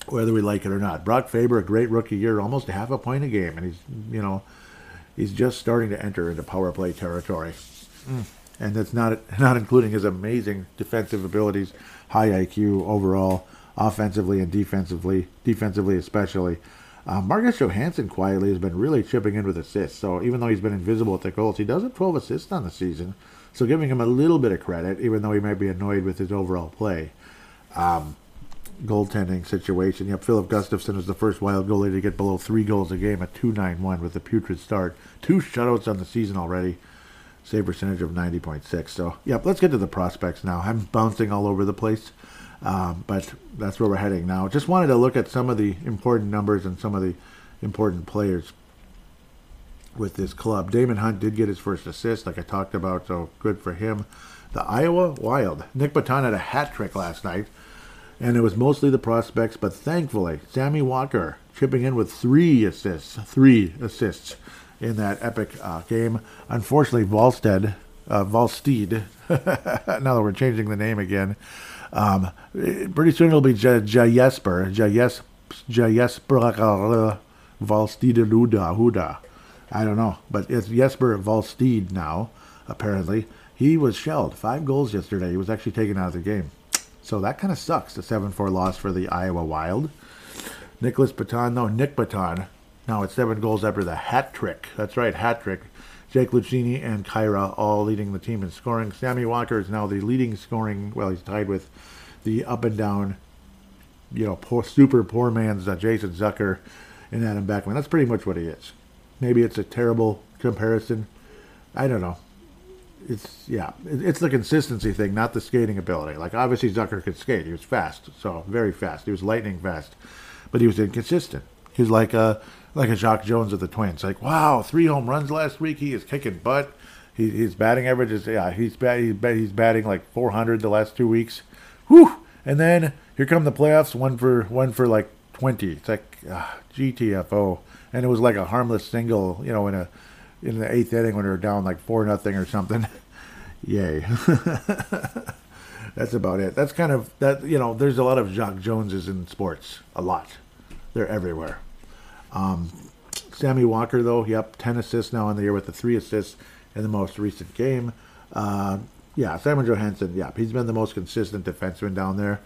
whether we like it or not. Brock Faber, a great rookie year, almost half a point a game. And he's, you know, he's just starting to enter into power play territory. Mm. And that's not [laughs] not including his amazing defensive abilities, high IQ overall, offensively and defensively, defensively especially. Uh, Marcus Johansson quietly has been really chipping in with assists. So even though he's been invisible at the goals, he does have 12 assists on the season. So giving him a little bit of credit, even though he might be annoyed with his overall play. Um, goaltending situation. Yep, Filip Gustavsson was the first wild goalie to get below three goals a game at 291 with a putrid start. Two shutouts on the season already. Save percentage of 90.6. So, yep, let's get to the prospects now. I'm bouncing all over the place, um, but that's where we're heading now. Just wanted to look at some of the important numbers and some of the important players with this club. Daemon Hunt did get his first assist, like I talked about, so good for him. The Iowa Wild. Nic Petan had a hat trick last night and it was mostly the prospects, but thankfully, Sammy Walker chipping in with three assists, three assists in that epic uh, game. Unfortunately, Volstead, uh, Volsteed, [laughs] now that we're changing the name again, um, pretty soon it'll be J- Jesper, Jesper, Jesper Volsteed Huda. I don't know, but it's Jesper Volsteed now, apparently. He was shelled. Five goals yesterday. He was actually taken out of the game. So that kind of sucks. The 7 4 loss for the Iowa Wild. Nicholas Petan, though, Nic Petan. Now it's seven goals after the hat trick. That's right, hat trick. Jake Lucchini and Kyra all leading the team in scoring. Sammy Walker is now the leading scoring. Well, he's tied with the up and down, you know, poor, super poor man's uh, Jason Zucker and Adam Beckman. That's pretty much what he is. Maybe it's a terrible comparison. I don't know it's yeah, it's the consistency thing, not the skating ability. Like obviously Zucker could skate; he was fast, so very fast. He was lightning fast, but he was inconsistent. He was like a like a Jacque Jones of the Twins. Like wow, three home runs last week. He is kicking butt. He, his batting average is yeah, he's bat, he's, he's batting like 400 the last two weeks. Whew! And then here come the playoffs. One for one for like 20. It's like uh, GTFO, and it was like a harmless single, you know, in a in the eighth inning when they were down like four nothing or something. [laughs] Yay. [laughs] That's about it. That's kind of that. You know, there's a lot of Jacque Joneses in sports. A lot. They're everywhere. Um, Sammy Walker, though, yep, ten assists now in the year with the three assists in the most recent game. Uh, yeah, Simon Johansson, yeah, he's been the most consistent defenseman down there.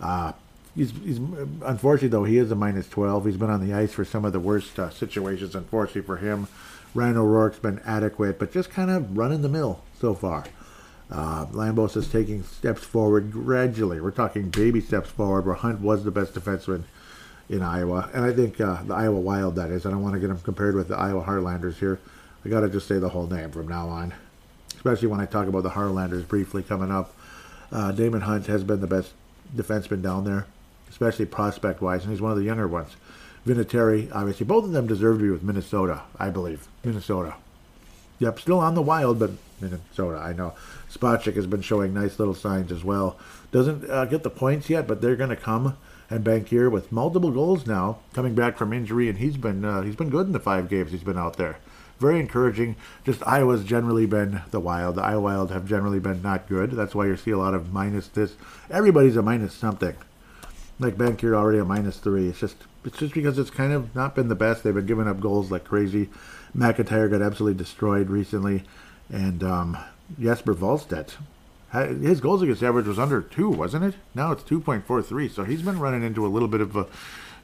Uh, he's, he's unfortunately though he is a minus 12 he's been on the ice for some of the worst uh, situations unfortunately for him Ryan O'Rourke's been adequate, but just kind of running the mill so far. Uh, Lambos is taking steps forward gradually. We're talking baby steps forward, where Hunt was the best defenseman in Iowa. And I think uh, the Iowa Wild, that is. I don't want to get them compared with the Iowa Heartlanders here. I got to just say the whole name from now on, especially when I talk about the Heartlanders briefly coming up. Uh, Daemon Hunt has been the best defenseman down there, especially prospect wise, and he's one of the younger ones. Vinatieri, obviously, both of them deserve to be with Minnesota, I believe. Minnesota. Yep, still on the wild, but Minnesota, I know. Spacek has been showing nice little signs as well. Doesn't uh, get the points yet, but they're going to come. And Bankier with multiple goals now, coming back from injury, and he's been uh, he's been good in the five games he's been out there. Very encouraging. Just Iowa's generally been the Wild. The Iowa Wild have generally been not good. That's why you see a lot of minus this. Everybody's a minus something. Like Bankier already a minus three. It's just it's just because it's kind of not been the best. They've been giving up goals like crazy. McIntyre got absolutely destroyed recently, and um, Jesper Wallstedt, his goals against average was under two, wasn't it? Now it's two point four three. So he's been running into a little bit of a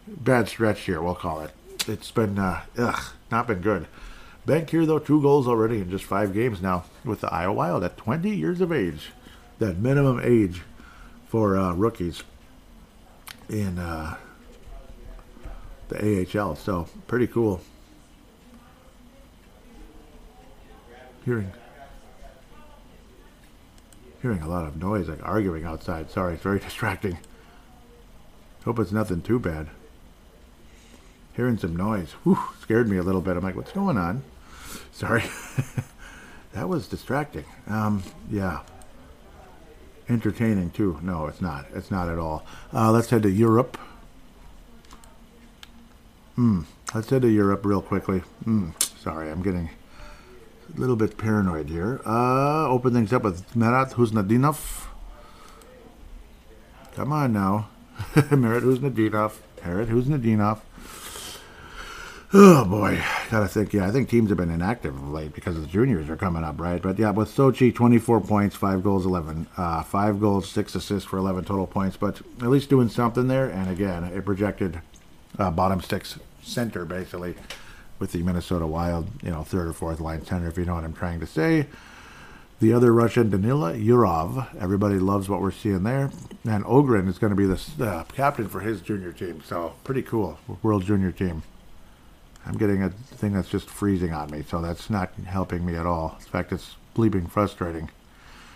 bad stretch here. We'll call it. It's been uh, ugh, not been good. Bankier, though, two goals already in just five games now with the Iowa Wild at 20 years of age, that minimum age for uh, rookies in uh, the AHL. So pretty cool. Hearing hearing a lot of noise, like arguing outside. Sorry, it's very [laughs] distracting. Hope it's nothing too bad. Hearing some noise. Whew, scared me a little bit. I'm like, what's going on? Sorry. [laughs] that was distracting. Um, yeah. Entertaining too. No, it's not. It's not at all. Uh, let's head to Europe. Hmm. Let's head to Europe real quickly. Hmm. Sorry, I'm getting a little bit paranoid here. Uh, open things up with Marat Khusnutdinov. Come on now. [laughs] Marat Khusnutdinov. Marat Khusnutdinov. Oh boy. gotta think. Yeah, I think teams have been inactive of late because the juniors are coming up, right? But yeah, with Sochi, 24 points, five goals, 11, uh, five goals, six assists for 11 total points. But at least doing something there. And again, a projected uh, bottom six center basically with the Minnesota Wild, you know, third or fourth line center, if you know what I'm trying to say. The other Russian, Danila Yurov. Everybody loves what we're seeing there. And Ohgren is going to be the uh, captain for his junior team. So pretty cool. World junior team. I'm getting a thing that's just freezing on me, so that's not helping me at all. In fact, it's bleeping frustrating.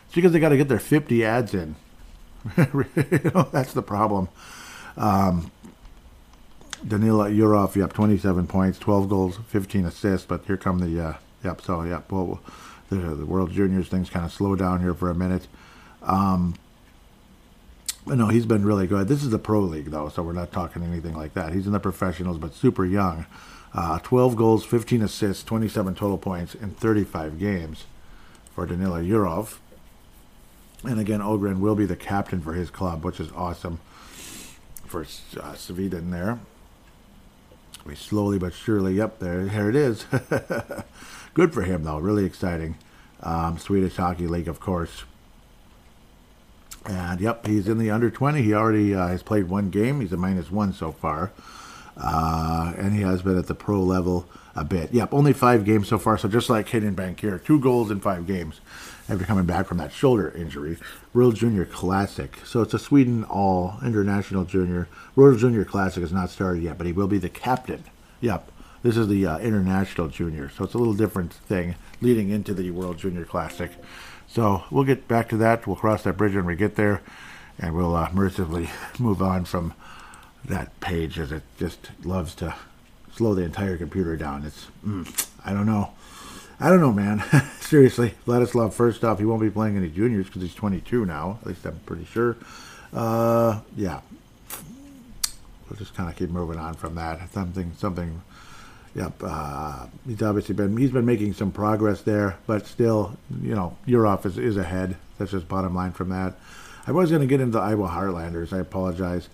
It's because they got to get their 50 ads in. [laughs] you know, that's the problem. Um, Danila Yurov, yep, 27 points, 12 goals, 15 assists. But here come the, uh, yep, so, yep, well, the, the World Juniors things kind of slow down here for a minute. Um, no, he's been really good. This is the pro league, though, so we're not talking anything like that. He's in the professionals, but super young. Uh, 12 goals, 15 assists, 27 total points in 35 games for Danila Yurov. And again, Ohgren will be the captain for his club, which is awesome for uh, Sweden there. Slowly but surely, yep, there, here it is. [laughs] Good for him, though. Really exciting. Um, Swedish Hockey League, of course. And yep, he's in the under 20. He already uh, has played one game. He's a minus one so far. Uh, and he has been at the pro level a bit. Yep, only five games so far. So just like Hayden Bankier, two goals in five games after coming back from that shoulder injury. World Junior Classic. So it's a Sweden All International Junior. World Junior Classic has not started yet, but he will be the captain. Yep, this is the uh, International Junior. So it's a little different thing leading into the World Junior Classic. So we'll get back to that. We'll cross that bridge when we get there, and we'll uh, mercifully [laughs] move on from that page as it just loves to slow the entire computer down. It's, mm, I don't know. I don't know, man. [laughs] Seriously, Vladislav, Firstov, he won't be playing any juniors because he's 22 now. At least I'm pretty sure. Uh, yeah. We'll just kind of keep moving on from that. Something, something. Yep. Uh, he's obviously been he's been making some progress there, but still, you know, Yurov is, is ahead. That's just bottom line from that. I was going to get into the Iowa Heartlanders. I apologize.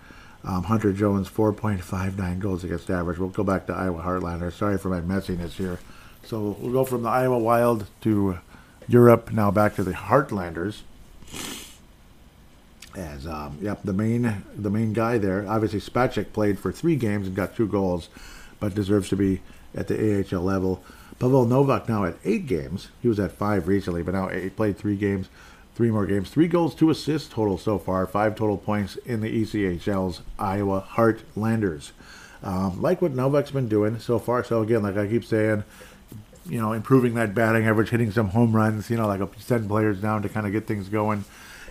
Um, Hunter Jones, 4.59 goals against average. We'll go back to Iowa Heartlanders. Sorry for my messiness here. So we'll go from the Iowa Wild to Europe, now back to the Heartlanders. As um, yep, the main the main guy there. Obviously, Spacek played for three games and got two goals, but deserves to be at the AHL level. Pavel Novak now at eight games. He was at five recently, but now he played three games three more games. Three goals, two assists total so far. Five total points in the ECHL's Iowa Heartlanders. Um, like what Novak's been doing so far. So again, like I keep saying, you know, improving that batting average, hitting some home runs. You know, like send players down to kind of get things going,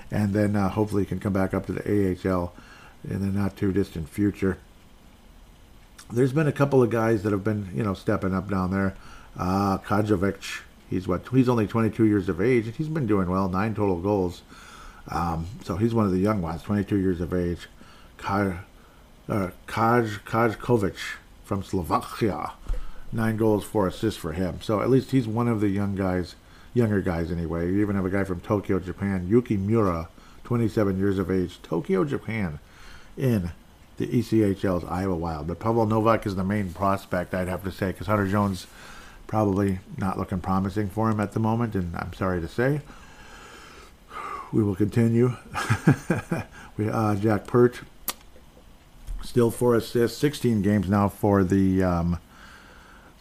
and then uh, hopefully can come back up to the AHL in the not too distant future. There's been a couple of guys that have been, you know, stepping up down there. Uh, Kajovic, He's what? He's only 22 years of age, and he's been doing well. Nine total goals. Um, so he's one of the young ones, 22 years of age. Kaj, uh, Kaj Kajkovic from Slovakia, nine goals, four assists for him. So at least he's one of the young guys, younger guys anyway. You even have a guy from Tokyo, Japan, Yuki Miura, 27 years of age, Tokyo, Japan, in the ECHL's Iowa Wild. But Pavel Novak is the main prospect, I'd have to say, because Hunter Jones probably not looking promising for him at the moment, and I'm sorry to say. We will continue. [laughs] we uh, Jack Peart, still four assists, 16 games now for the um,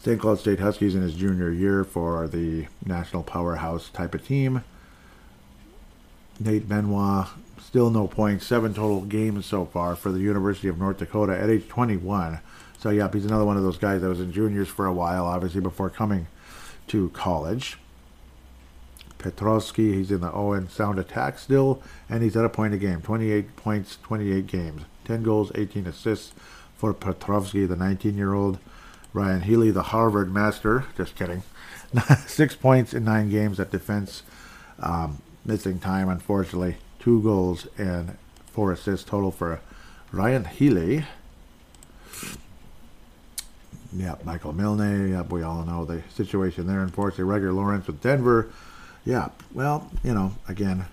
St. Cloud State Huskies in his junior year for the national powerhouse type of team. Nate Benoit, still no points, seven total games so far for the University of North Dakota at age 21. So, yep, he's another one of those guys that was in juniors for a while, obviously, before coming to college. Petrovsky, he's in the Owen Sound Attack still, and he's at a point a game. 28 points, 28 games. 10 goals, 18 assists for Petrovsky, the 19 year old. Ryan Healey, the Harvard master. Just kidding. [laughs] Six points in nine games at defense. Um, missing time, unfortunately. Two goals and four assists total for Ryan Healey. Yeah, Michael Milne. Yeah, we all know the situation there. Unfortunately, Rieger Lorenz with Denver. Yeah, well, you know, again,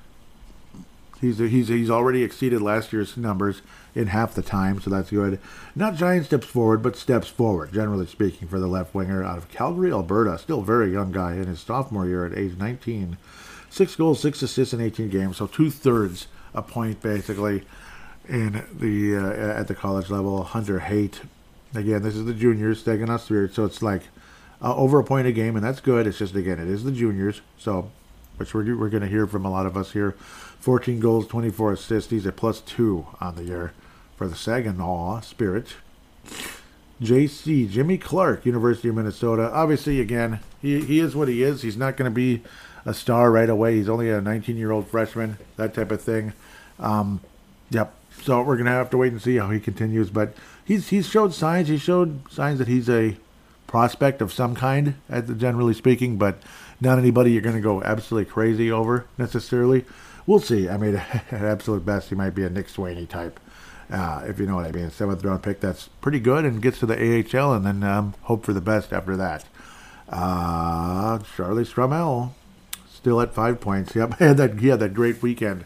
He's he's he's already exceeded last year's numbers in half the time, so that's good. Not giant steps forward, but steps forward, generally speaking, for the left winger out of Calgary, Alberta. Still very young guy in his sophomore year at age 19. Six goals, six assists in 18 games, so two thirds a point basically in the uh, at the college level. Hunter Haight, again, this is the juniors, Saginaw Spirit, so it's like uh, over a point a game, and that's good. It's just again, it is the juniors, so which we're, we're going to hear from a lot of us here. 14 goals, 24 assists. He's a plus two on the year for the Saginaw Spirit. JC, Jimmy Clark, University of Minnesota. Obviously, again, he, he is what he is. He's not going to be a star right away. He's only a 19 year old freshman, that type of thing. Um, yep. So we're going to have to wait and see how he continues. But he's he's showed signs. He showed signs that he's a prospect of some kind, generally speaking, but not anybody you're going to go absolutely crazy over necessarily. We'll see. I mean, [laughs] at absolute best, he might be a Nick Swaney type uh, if you know what I mean. Seventh round pick, that's pretty good, and gets to the AHL, and then um, hope for the best after that. Uh, Charlie Stramel, still at five points. Yep, [laughs] had that, he had that great weekend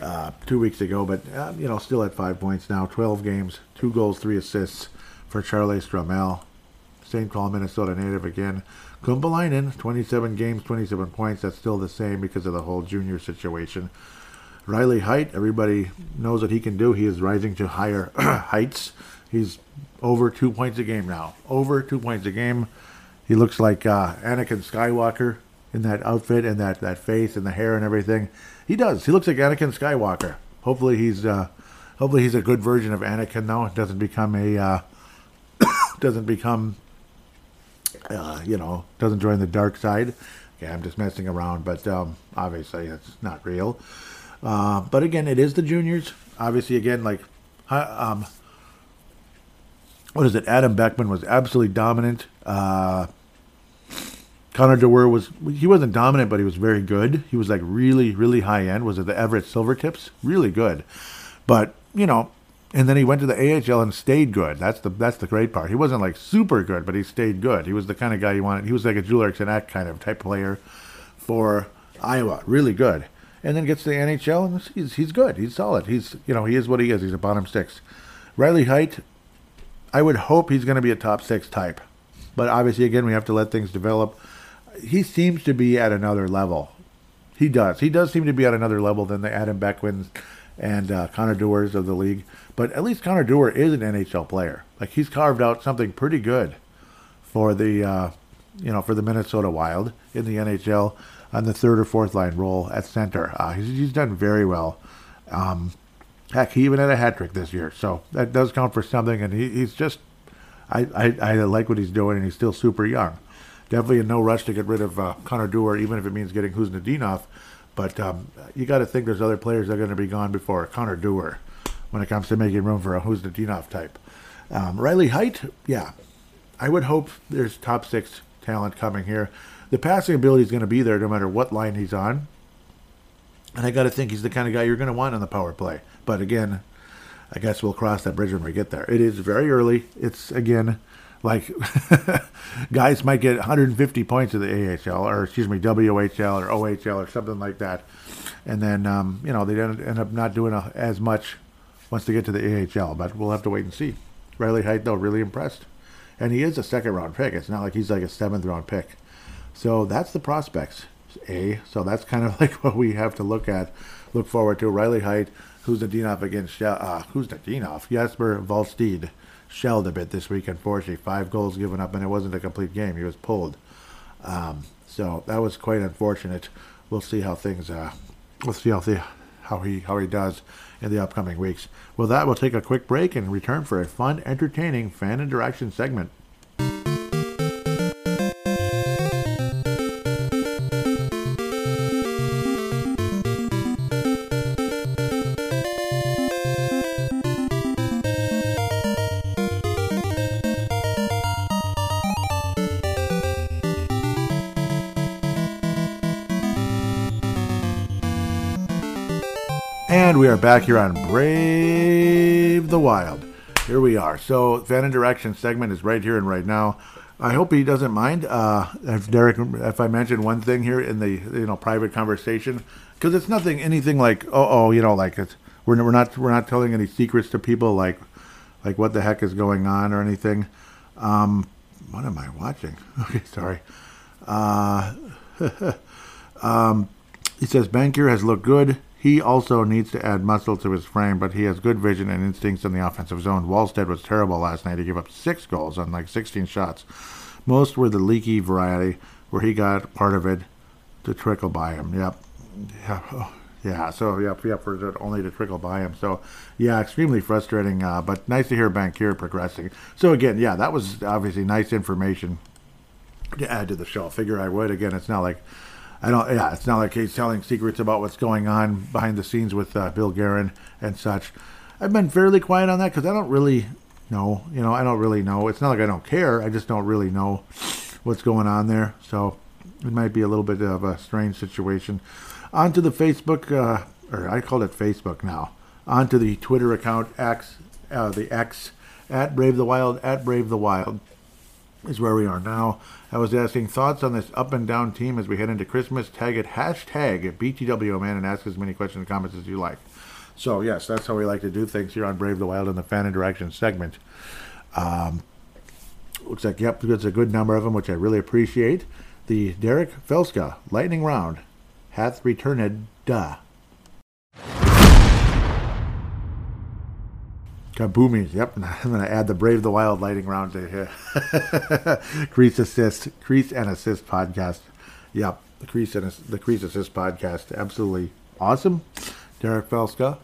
uh, two weeks ago, but uh, you know, still at five points now. Twelve games, two goals, three assists for Charlie Stramel. St. Paul, Minnesota native again. Kumpulainen, 27 games, 27 points. That's still the same because of the whole junior situation. Riley Heidt, everybody knows what he can do. He is rising to higher [clears throat] heights. He's over two points a game now. Over two points a game. He looks like uh, Anakin Skywalker in that outfit and that, that face and the hair and everything. He does. He looks like Anakin Skywalker. Hopefully he's uh, hopefully he's a good version of Anakin though. Doesn't become a uh, [coughs] doesn't become uh, you know doesn't join the dark side. Okay, I'm just messing around, but um, obviously it's not real. Uh, but again, it is the juniors. Obviously, again, like, um, what is it? Adam Beckman was absolutely dominant. Uh, Connor Dewar was he wasn't dominant, but he was very good. He was like really, really high end. Was it the Everett Silvertips? Really good. But you know, and then he went to the AHL and stayed good. That's the that's the great part. He wasn't like super good, but he stayed good. He was the kind of guy you wanted. He was like a Joel Eriksson Ek kind of type player for Iowa. Really good and then gets to the NHL and he's he's good. He's solid. He's you know he is what he is. He's a bottom six. Riley Heidt, I would hope he's going to be a top six type, but obviously again we have to let things develop. He seems to be at another level. He does. He does seem to be at another level than the Adam Beckmans and uh, Connor of the league. But at least Connor Dewar is an NHL player. Like he's carved out something pretty good for the uh, you know for the Minnesota Wild in the NHL on the third or fourth line role at center. Uh, he's, he's, done very well. Um, heck, he even had a hat trick this year, so that does count for something. And he, he's just, I, I, I, like what he's doing, and he's still super young. Definitely in no rush to get rid of uh, Connor Dewar, even if it means getting Khusnutdinov. But um, you got to think there's other players that are going to be gone before Connor Dewar when it comes to making room for a Khusnutdinov type. Um, Riley Heidt, yeah, I would hope there's top six talent coming here the passing ability is going to be there no matter what line he's on. And I got to think he's the kind of guy you're going to want on the power play. But again, I guess we'll cross that bridge when we get there. It is very early. It's again like [laughs] guys might get 150 points of the AHL or excuse me WHL or OHL or something like that, and then um, you know they end up not doing a, as much once they get to the AHL. But we'll have to wait and see. Riley Heidt though really impressed, and he is a second round pick. It's not like he's like a seventh round pick. So that's the prospects. A. So that's kind of [laughs] like what we have to look at, look forward to. Riley Heidt, Khusnutdinov against Yeah, uh, Khusnutdinov, Jesper Wallstedt shelled a bit this week, unfortunately. Five goals given up, and it wasn't a complete game. He was pulled. Um, so that was quite unfortunate. We'll see how things. Uh, we'll see how the, how he how he does in the upcoming weeks. Well, that, we'll take a quick break and return for a fun, entertaining fan interaction segment. We are back here on Brave the Wild. Here we are. So, fan interaction segment is right here and right now. I hope he doesn't mind. Uh, if Derek, if I mention one thing here in the you know private conversation, because it's nothing anything like oh oh you know like it's we're we're not we're not telling any secrets to people like like what the heck is going on or anything. Um, what am I watching? [laughs] Okay, sorry. Uh, [laughs] um, he says Bankier has looked good. He also needs to add muscle to his frame, but he has good vision and instincts in the offensive zone. Wallstedt was terrible last night. He gave up six goals on like 16 shots. Most were the leaky variety, where he got part of it to trickle by him. Yep. Yeah. Yeah. So yep. Yep. For only to trickle by him. So yeah, extremely frustrating. Uh, but nice to hear Bankier progressing. So again, yeah, that was obviously nice information to add to the show. Figure I would. Again, it's not like I don't. Yeah, it's not like he's telling secrets about what's going on behind the scenes with uh, Bill Guerin and such. I've been fairly quiet on that because I don't really know. You know, I don't really know. It's not like I don't care. I just don't really know what's going on there. So it might be a little bit of a strange situation. Onto the Facebook, uh, or I call it Facebook now. Onto the Twitter account X, uh, the X at Brave the Wild at Brave the Wild is where we are now. I was asking thoughts on this up and down team as we head into Christmas. Tag it hashtag BTWMN and ask as many questions and comments as you like. So, yes, that's how we like to do things here on Brave the Wild in the fan interaction segment. Um, looks like, yep, there's a good number of them, which I really appreciate. The Derek Felska lightning round hath returned. Duh. Kaboomies. Yep. [laughs] I'm going to add the Brave the Wild lighting round to here. [laughs] Crease Assist. Crease and Assist podcast. Yep. The Crease and the Crease Assist podcast. Absolutely awesome. Derek Felska.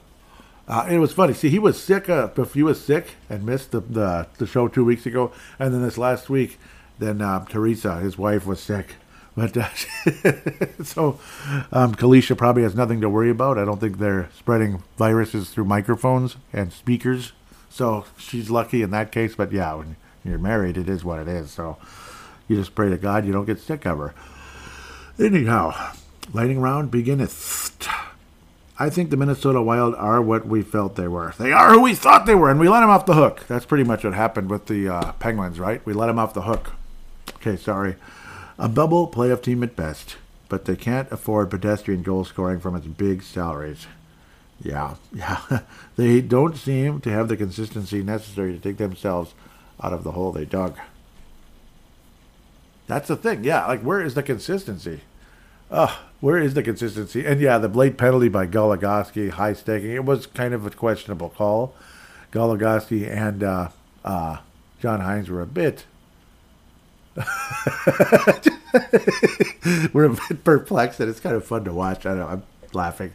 Uh, it was funny. See, he was sick. Uh, he was sick and missed the, the, the show two weeks ago, and then this last week, then uh, Teresa, his wife, was sick. But uh, [laughs] so um, Kalisha probably has nothing to worry about. I don't think they're spreading viruses through microphones and speakers so she's lucky in that case. But yeah, when you're married, it is what it is. So you just pray to God you don't get sick of her. Anyhow, lightning round beginneth. I think the Minnesota Wild are what we felt they were. They are who we thought they were, and we let them off the hook. That's pretty much what happened with the uh, Penguins, right? We let them off the hook. Okay, sorry. A bubble playoff team at best, but they can't afford pedestrian goal scoring from its big salaries. Yeah, yeah. [laughs] they don't seem to have the consistency necessary to take themselves out of the hole they dug. That's the thing. Yeah, like where is the consistency? Uh, where is the consistency? And yeah, the late penalty by Goligoski, high sticking, it was kind of a questionable call. Goligoski and uh, uh, John Hynes were a bit. [laughs] we're a bit perplexed, and it's kind of fun to watch. I know I'm laughing.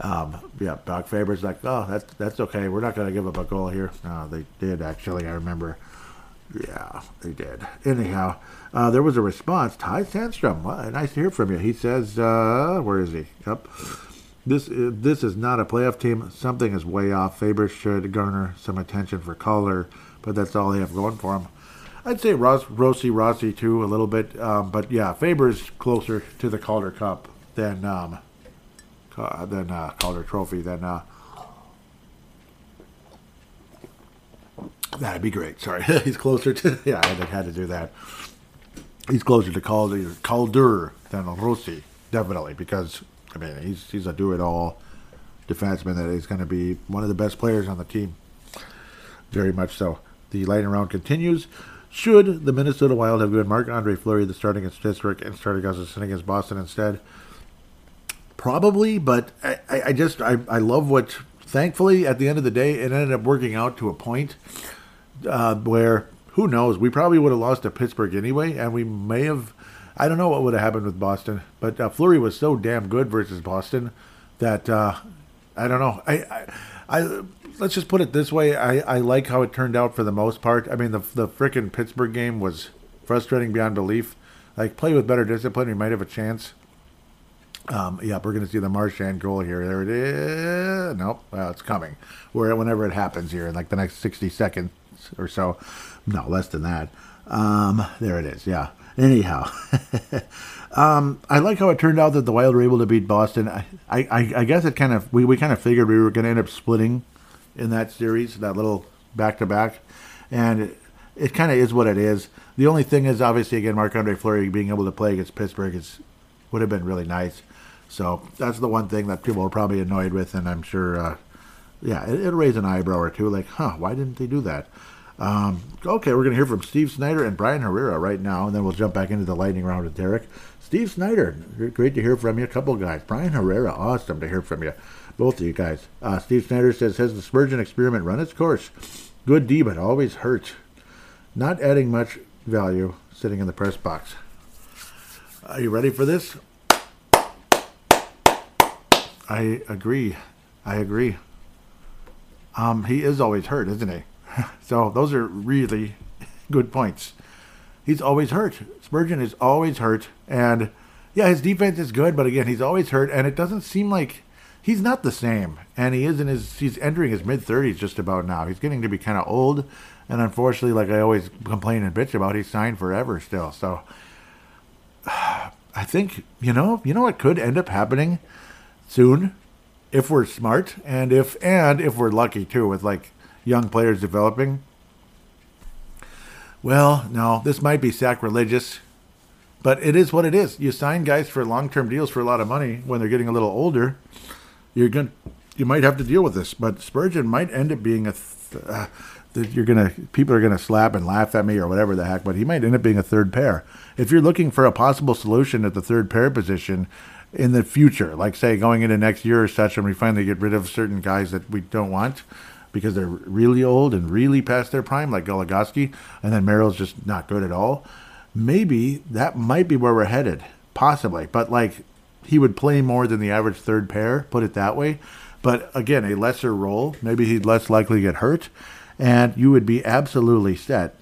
Um, yeah, Doc Faber's like, oh, that's that's okay. We're not going to give up a goal here. No, they did actually. I remember. Yeah, they did. Anyhow, uh, there was a response. Ty Sandstrom, well, nice to hear from you. He says, uh, where is he? Yep. This uh, this is not a playoff team. Something is way off. Faber should garner some attention for Calder, but that's all they have going for him. I'd say Ross, Rossi Rossi too a little bit, um, but yeah, Faber's closer to the Calder Cup than um, uh, than uh, Calder Trophy, then uh, that'd be great. Sorry, [laughs] he's closer to [laughs] yeah. I had to do that. He's closer to Calder, Calder than Rossi, definitely, because I mean he's he's a do-it-all defenseman that is going to be one of the best players on the team. Very much so. The lightning round continues. Should the Minnesota Wild have given Marc Andre Fleury the starting Pittsburgh and starting against Boston instead? Probably, but I, I just I, I love what. Thankfully, at the end of the day, it ended up working out to a point uh, where who knows? We probably would have lost to Pittsburgh anyway, and we may have. I don't know what would have happened with Boston, but uh, Fleury was so damn good versus Boston that uh, I don't know. I, I, I, let's just put it this way. I, I like how it turned out for the most part. I mean, the the freaking Pittsburgh game was frustrating beyond belief. Like play with better discipline, we might have a chance. Um, yeah, we're going to see the Marchand goal here. There it is. Nope. Well, it's coming. Where whenever it happens here in like the next 60 seconds or so. No, less than that. Um, there it is. Yeah. Anyhow, [laughs] um, I like how it turned out that the Wild were able to beat Boston. I, I, I guess it kind of we, we kind of figured we were going to end up splitting in that series, that little back to back, and it, it kind of is what it is. The only thing is, obviously, again, Marc Andre Fleury being able to play against Pittsburgh is would have been really nice. So that's the one thing that people are probably annoyed with, and I'm sure, uh, yeah, it, will raise an eyebrow or two, like, huh, why didn't they do that? Um, okay, we're going to hear from Steve Snyder and Bryan Herrera right now, and then we'll jump back into the lightning round with Derek. Steve Snyder, great to hear from you. A couple guys. Bryan Herrera, awesome to hear from you. Both of you guys. Uh, Steve Snyder says, Has the Spurgeon experiment run its course? Good D, but always hurt. Not adding much value sitting in the press box. Are you ready for this? I agree. I agree. Um, he is always hurt, isn't he? [laughs] so those are really [laughs] good points. He's always hurt. Spurgeon is always hurt, and yeah, his defense is good, but again, he's always hurt, and it doesn't seem like he's not the same. And he is in his he's entering his mid thirties just about now. He's getting to be kind of old, and unfortunately, like I always complain and bitch about, he's signed forever still. So [sighs] I think you know, you know what could end up happening soon if we're smart and if and if we're lucky too with like young players developing. Well, no, this might be sacrilegious, but it is what it is. You sign guys for long-term deals for a lot of money when they're getting a little older. You're going you might have to deal with this, but Spurgeon might end up being a th- uh, that you're gonna people are gonna slap and laugh at me or whatever the heck, but he might end up being a third pair. If you're looking for a possible solution at the third pair position, in the future, like say going into next year or such, and we finally get rid of certain guys that we don't want because they're really old and really past their prime, like Goligoski, and then Merrill's just not good at all. Maybe that might be where we're headed, possibly. But like he would play more than the average third pair, put it that way. But again, a lesser role. Maybe he'd less likely get hurt, and you would be absolutely set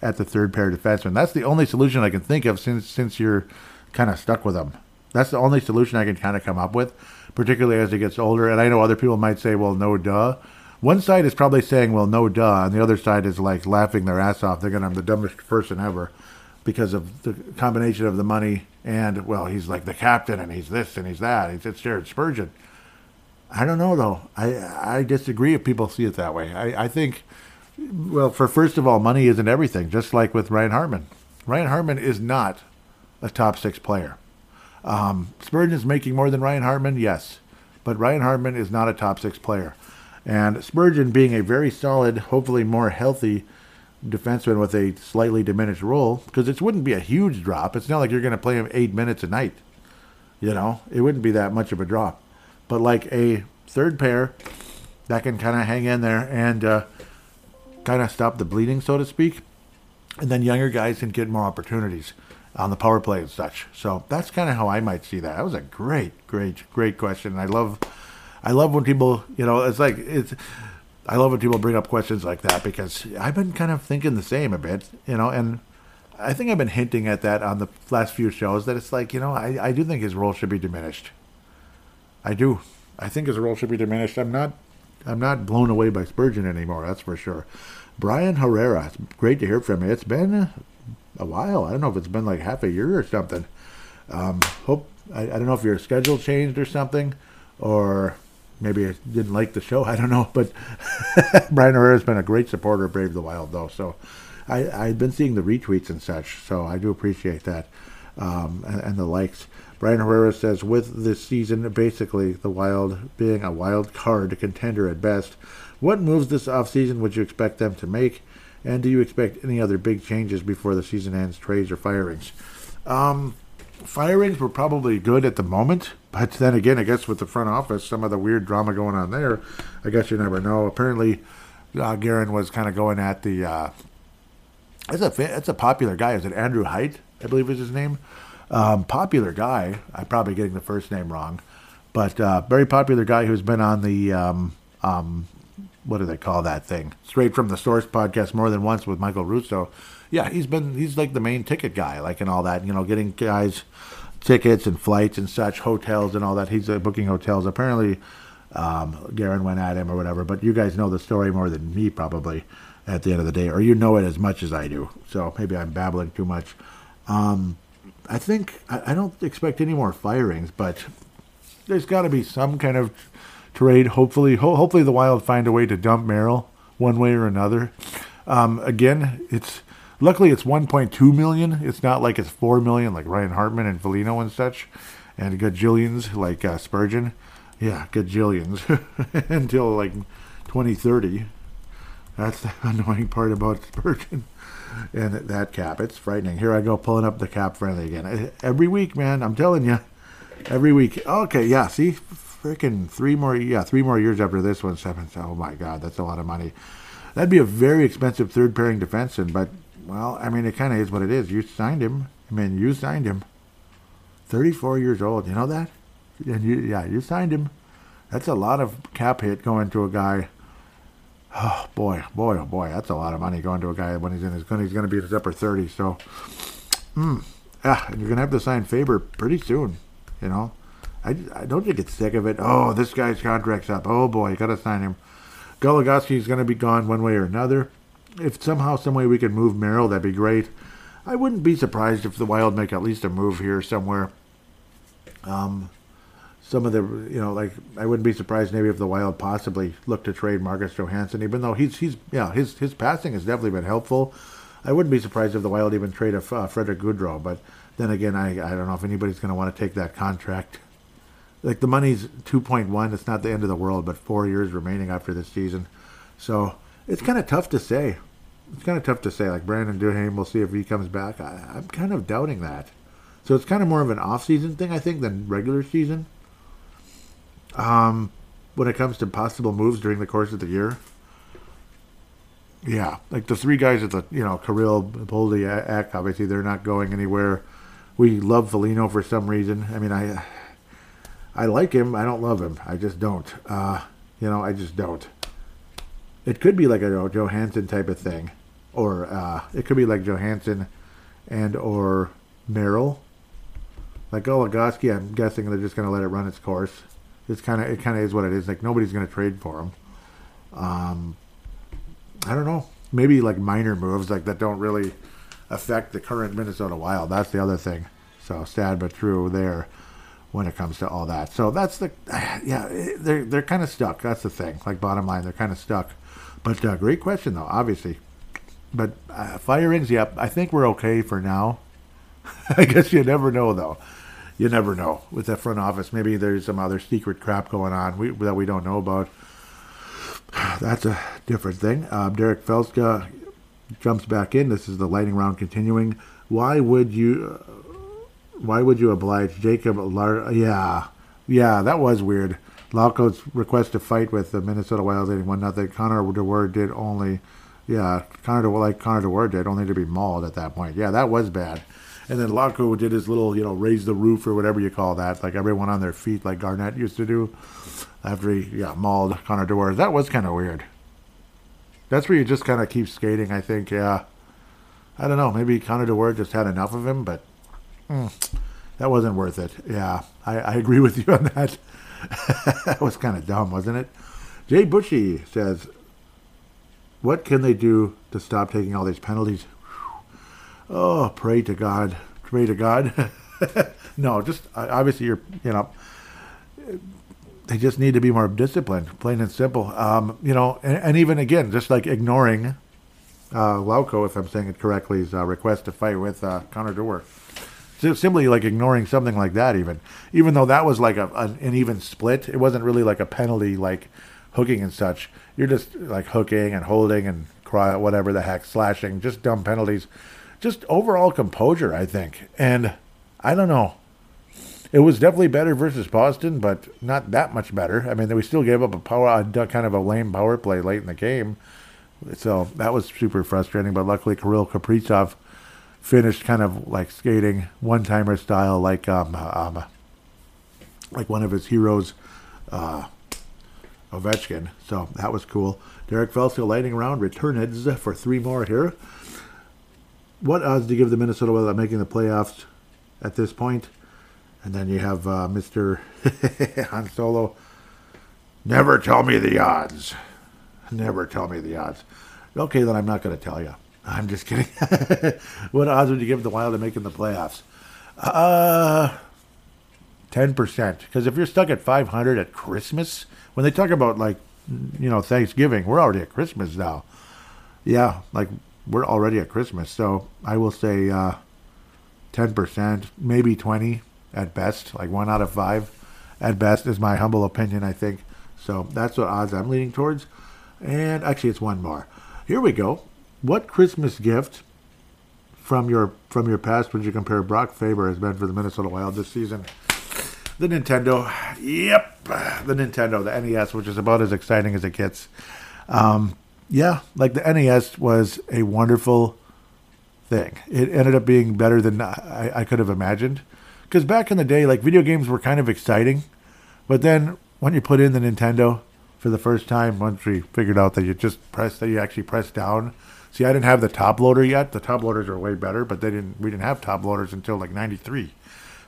at the third pair defenseman. That's the only solution I can think of since since you're kind of stuck with him. That's the only solution I can kind of come up with, particularly as he gets older. And I know other people might say, well, no duh. One side is probably saying, well, no duh. And the other side is like laughing their ass off, thinking I'm the dumbest person ever because of the combination of the money and, well, he's like the captain and he's this and he's that. He's it's Jared Spurgeon. I don't know, though. I, I disagree if people see it that way. I, I think, well, for first of all, money isn't everything, just like with Ryan Hartman. Ryan Hartman is not a top six player. Um, Spurgeon is making more than Ryan Hartman, yes, but Ryan Hartman is not a top six player. And Spurgeon, being a very solid, hopefully more healthy defenseman with a slightly diminished role, because it wouldn't be a huge drop. It's not like you're going to play him eight minutes a night. You know, it wouldn't be that much of a drop. But like a third pair that can kind of hang in there and uh, kind of stop the bleeding, so to speak. And then younger guys can get more opportunities on the power play and such. So that's kind of how I might see that. That was a great, great, great question. I love, I love when people, you know, it's like it's. I love when people bring up questions like that because I've been kind of thinking the same a bit, you know, and I think I've been hinting at that on the last few shows that it's like, you know, I, I do think his role should be diminished. I do. I think his role should be diminished. I'm not I'm not blown away by Spurgeon anymore, that's for sure. Bryan Herrera, it's great to hear from you. It's been a while. I don't know if it's been like half a year or something. Um, hope I, I don't know if your schedule changed or something, or maybe I didn't like the show. [laughs] I don't know, but [laughs] Bryan Herrera has been a great supporter of Brave the Wild, though. So I, I've been seeing the retweets and such, so I do appreciate that um, and, and, the likes. Bryan Herrera says, with this season, basically the Wild being a wild card contender at best, what moves this offseason would you expect them to make? And do you expect any other big changes before the season ends, trades or firings? Um, firings were probably good at the moment, but then again, I guess with the front office, some of the weird drama going on there, I guess you never know. Apparently, uh, was kind of going at the. Uh, it's a it's a popular guy. Is it Andrew Height? I believe is his name. Um, popular guy. I'm probably getting the first name wrong, but uh, very popular guy who's been on the um, um, what do they call that thing? Straight from the Source podcast more than once with Michael Russo. Yeah, he's been he's like the main ticket guy, like and all that. You know, getting guys tickets and flights and such, hotels and all that. He's uh, booking hotels. Apparently, um, Guerin went at him or whatever. But you guys know the story more than me probably at the end of the day, or you know it as much as I do. So maybe I'm babbling too much. Um, I think I, I don't expect any more firings, but there's got to be some kind of trade. Hopefully, ho- hopefully the Wild find a way to dump Merrill one way or another. Um, again, it's luckily it's 1.2 million. It's not like it's 4 million like Ryan Hartman and Foligno and such. and gajillions like uh, Spurgeon. Yeah, gajillions [laughs] until like 2030. That's the [laughs] annoying part about Spurgeon and that cap. It's frightening. Here I go pulling up the cap friendly again. Every week, man, I'm telling you. Every week. Okay, yeah, see? Freaking three more, yeah, three more years after this one. Seven. Oh my God, that's a lot of money. That'd be a very expensive third pairing defenseman, but, well, I mean, it kind of is what it is. You signed him. I mean, you signed him. 34 years old. You know that? And you, yeah, you signed him. That's a lot of cap hit going to a guy Oh boy, boy, oh boy, that's a lot of money going to a guy when he's in his he's going to be in his upper 30s. So, mm, yeah, and you're going to have to sign Faber pretty soon. You know, I, I don't you get sick of it. Oh, this guy's contract's up. Oh boy, you got to sign him. Goligoski's going to be gone one way or another. If somehow, some way we could move Merrill, that'd be great. I wouldn't be surprised if the Wild make at least a move here somewhere. Um, some of the you know like I wouldn't be surprised maybe if the Wild possibly look to trade Marcus Johansson, even though he's he's yeah his his passing has definitely been helpful. I wouldn't be surprised if the Wild even trade a uh, Frederick Gaudreau, but then again I I don't know if anybody's going to want to take that contract. Like the money's two point one, it's not the end of the world, but four years remaining after this season, so it's kind of tough to say. It's kind of tough to say. Like Brandon Duhaime, we'll see if he comes back. I, I'm kind of doubting that. So it's kind of more of an off-season thing, I think, than regular season. Um, when it comes to possible moves during the course of the year, yeah, like the three guys at the you know Kirill, Boldy, Ek, obviously they're not going anywhere. We love Foligno for some reason. I mean, I I like him. I don't love him. I just don't. Uh, you know, I just don't. It could be like a Johansson type of thing, or uh, it could be like Johansson and or Merrill. Like Goligoski, I'm guessing they're just going to let it run its course. It's kind of it kind of is what it is. Like nobody's going to trade for him. Um, I don't know. Maybe like minor moves like that don't really affect the current Minnesota Wild. That's the other thing. So sad but true there when it comes to all that. So that's the yeah they're they're kind of stuck. That's the thing. Like bottom line, they're kind of stuck. But uh, great question though, obviously. But uh, firings, yep. I think we're okay for now. [laughs] I guess you never know though you never know with that front office. Maybe there's some other secret crap going on we, that we don't know about. [sighs] That's a different thing. Um, Derek Felska jumps back in. This is the lightning round continuing. Why would you? Why would you oblige Jacob? Lar- yeah, yeah, that was weird. Lauko's request to fight with the Minnesota Wild leading one nothing. Connor Dewar did only, yeah, Connor like Connor Dewar did only to be mauled at that point. Yeah, that was bad. And then Lauko did his little, you know, raise the roof or whatever you call that, like everyone on their feet, like Garnett used to do after he yeah, mauled Connor Dewar. That was kind of weird. That's where you just kind of keep skating, I think, yeah. I don't know, maybe Connor Dewar just had enough of him, but mm, that wasn't worth it. Yeah, I, I agree with you on that. [laughs] that was kind of dumb, wasn't it? Jay Bushy says, What can they do to stop taking all these penalties? oh, pray to God, pray to God. [laughs] no, just obviously you're, you know, they just need to be more disciplined, plain and simple. Um, you know, and, and, even again, just like ignoring uh, Lauko, if I'm saying it correctly, his uh, request to fight with uh, Connor Dewar. Simply like ignoring something like that, even even though that was like a, an, even split, it wasn't really like a penalty, like hooking and such. You're just like hooking and holding and cry, whatever the heck, slashing, just dumb penalties just overall composure, I think. And I don't know. It was definitely better versus Boston, but not that much better. I mean, we still gave up a power, kind of a lame power play late in the game. So that was super frustrating. But luckily, Kirill Kaprizov finished kind of like skating one timer style, like um, um, like one of his heroes, uh, Ovechkin. So that was cool. Derek Felska lighting around, returned for three more here what odds do you give the Minnesota at making the playoffs at this point? And then you have uh, Mr. [laughs] Han Solo. Never tell me the odds. Never tell me the odds. Okay, then I'm not going to tell you. [laughs] I'm just kidding. [laughs] what odds would you give the Wild at making the playoffs? Uh, 10%. Because if you're stuck at 500 at Christmas, when they talk about, like, you know, Thanksgiving, we're already at Christmas now. Yeah, like we're already at Christmas, so I will say uh, 10%, maybe 20. at best, like one out of five at best, is my humble opinion, I think. So that's what odds I'm leaning towards. And actually, it's one more. Here we go. What Christmas gift from your from your past would you compare Brock Faber has been for the Minnesota Wild this season? The Nintendo, yep, the Nintendo, the NES, which is about as exciting as it gets. Um, yeah, like the NES was a wonderful thing. It ended up being better than I, I could have imagined. Because back in the day, like video games were kind of exciting, but then when you put in the Nintendo for the first time, once we figured out that you just press that you actually press down. See, I didn't have the top loader yet. The top loaders are way better, but they didn't. We didn't have top loaders until like '93.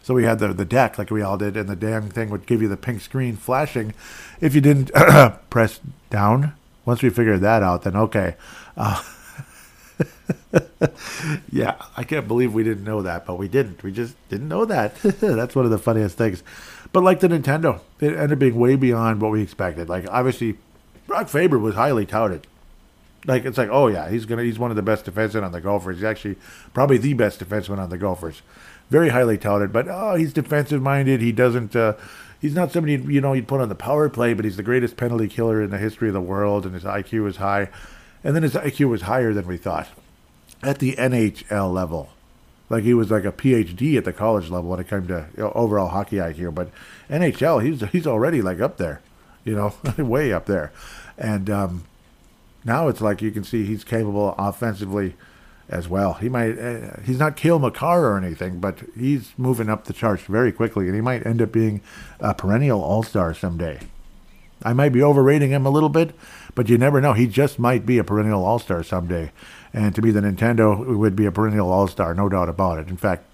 So we had the the deck like we all did, and the damn thing would give you the pink screen flashing if you didn't [coughs] press down. Once we figured that out, then okay. Uh, [laughs] yeah, I can't believe we didn't know that, but we didn't. We just didn't know that. [laughs] That's one of the funniest things. But like the Nintendo, it ended up being way beyond what we expected. Like obviously, Brock Faber was highly touted. Like it's like, oh yeah, he's gonna he's one of the best defensemen on the Gophers. He's actually probably the best defenseman on the Gophers. Very highly touted, but oh, he's defensive minded. He doesn't. Uh, he's not somebody you know you'd put on the power play, but he's the greatest penalty killer in the history of the world, and his IQ is high. And then his IQ was higher than we thought at the NHL level. Like he was like a PhD at the college level when it came to overall hockey IQ. But NHL, he's he's already like up there, you know, [laughs] way up there. And um, now it's like you can see he's capable offensively as well. He might uh, he's not Cale Makar or anything, but he's moving up the charts very quickly, and he might end up being a perennial All Star someday. I might be overrating him a little bit, but you never know. He just might be a perennial all star someday. And to be the Nintendo, would be a perennial all star, no doubt about it. In fact,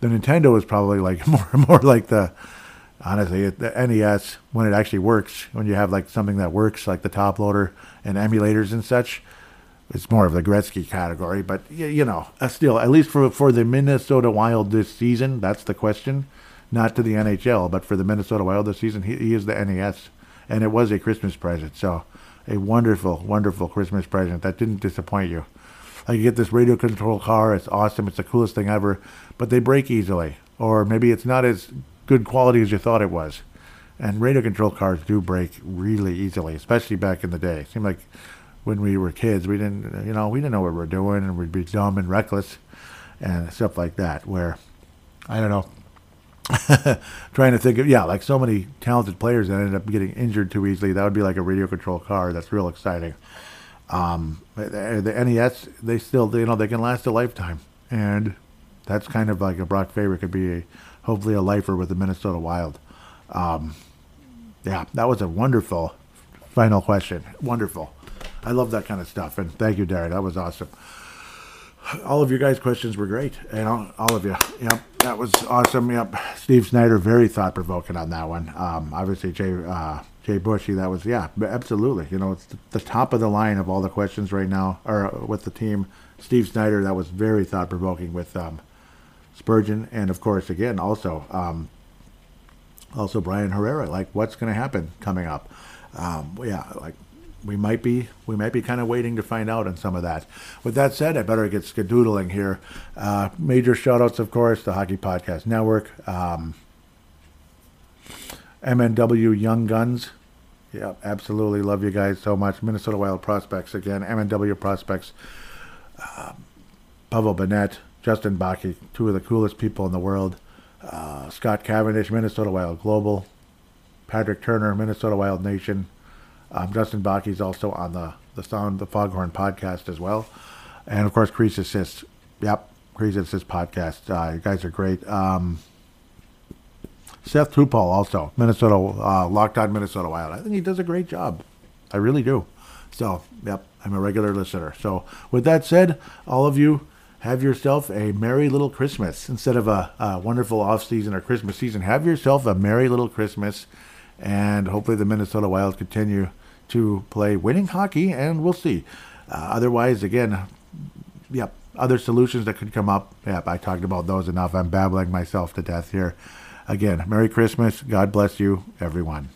the Nintendo is probably like [laughs] more more like the honestly the NES when it actually works. When you have like something that works, like the top loader and emulators and such. It's more of the Gretzky category, but you know, uh, still, at least for for the Minnesota Wild this season, that's the question. Not to the NHL, but for the Minnesota Wild this season, he, he is the NES and it was a Christmas present. So, a wonderful, wonderful Christmas present that didn't disappoint you. Like you get this radio control car, it's awesome, it's the coolest thing ever, but they break easily, or maybe it's not as good quality as you thought it was. And radio control cars do break really easily, especially back in the day. It seemed like when we were kids, we didn't, you know, we didn't know what we were doing, and we'd be dumb and reckless, and stuff like that. Where I don't know, [laughs] trying to think of yeah, like so many talented players that ended up getting injured too easily. That would be like a radio control car. That's real exciting. Um, the, NES, they still, you know, they can last a lifetime, and that's kind of like a Brock Faber could be a, hopefully a lifer with the Minnesota Wild. Um, yeah, that was a wonderful final question. Wonderful. I love that kind of stuff, and thank you, Derek. That was awesome all of you guys' questions were great, and all, all, of you. Yep, that was awesome. Yep, Steve Snyder, very thought provoking on that one. Um, obviously, Jay uh, Jay Bushy, that was yeah, absolutely. You know, it's the, top of the line of all the questions right now, or uh, with the team. Steve Snyder, that was very thought provoking with um, Spurgeon, and of course, again, also um, also Bryan Herrera. Like, what's going to happen coming up? Um, yeah, like we might be we might be kind of waiting to find out on some of that. With that said, I better get skedoodling here. Uh, major shoutouts, of course, the Hockey Podcast Network, um, MNW Young Guns. Yeah, absolutely love you guys so much. Minnesota Wild Prospects again, MNW Prospects. Uh, Pavel Bennett, Justin Bakke, two of the coolest people in the world. Uh, Scott Cavendish, Minnesota Wild Global. Patrick Turner, Minnesota Wild Nation. Um, Justin is also on the the Sound the Foghorn podcast as well, and of course Crease Assist. Yep, Crease Assist podcast. Uh, you guys are great. Um, Seth Tupol also Minnesota uh, Locked On Minnesota Wild. I think he does a great job. I really do. So yep, I'm a regular listener. So with that said, all of you have yourself a merry little Christmas instead of a, a wonderful off season or Christmas season. Have yourself a merry little Christmas, and hopefully the Minnesota Wild continue to play winning hockey, and we'll see. Uh, otherwise, again, yep, other solutions that could come up. Yep, I talked about those enough. I'm babbling myself to death here. Again, Merry Christmas. God bless you, everyone.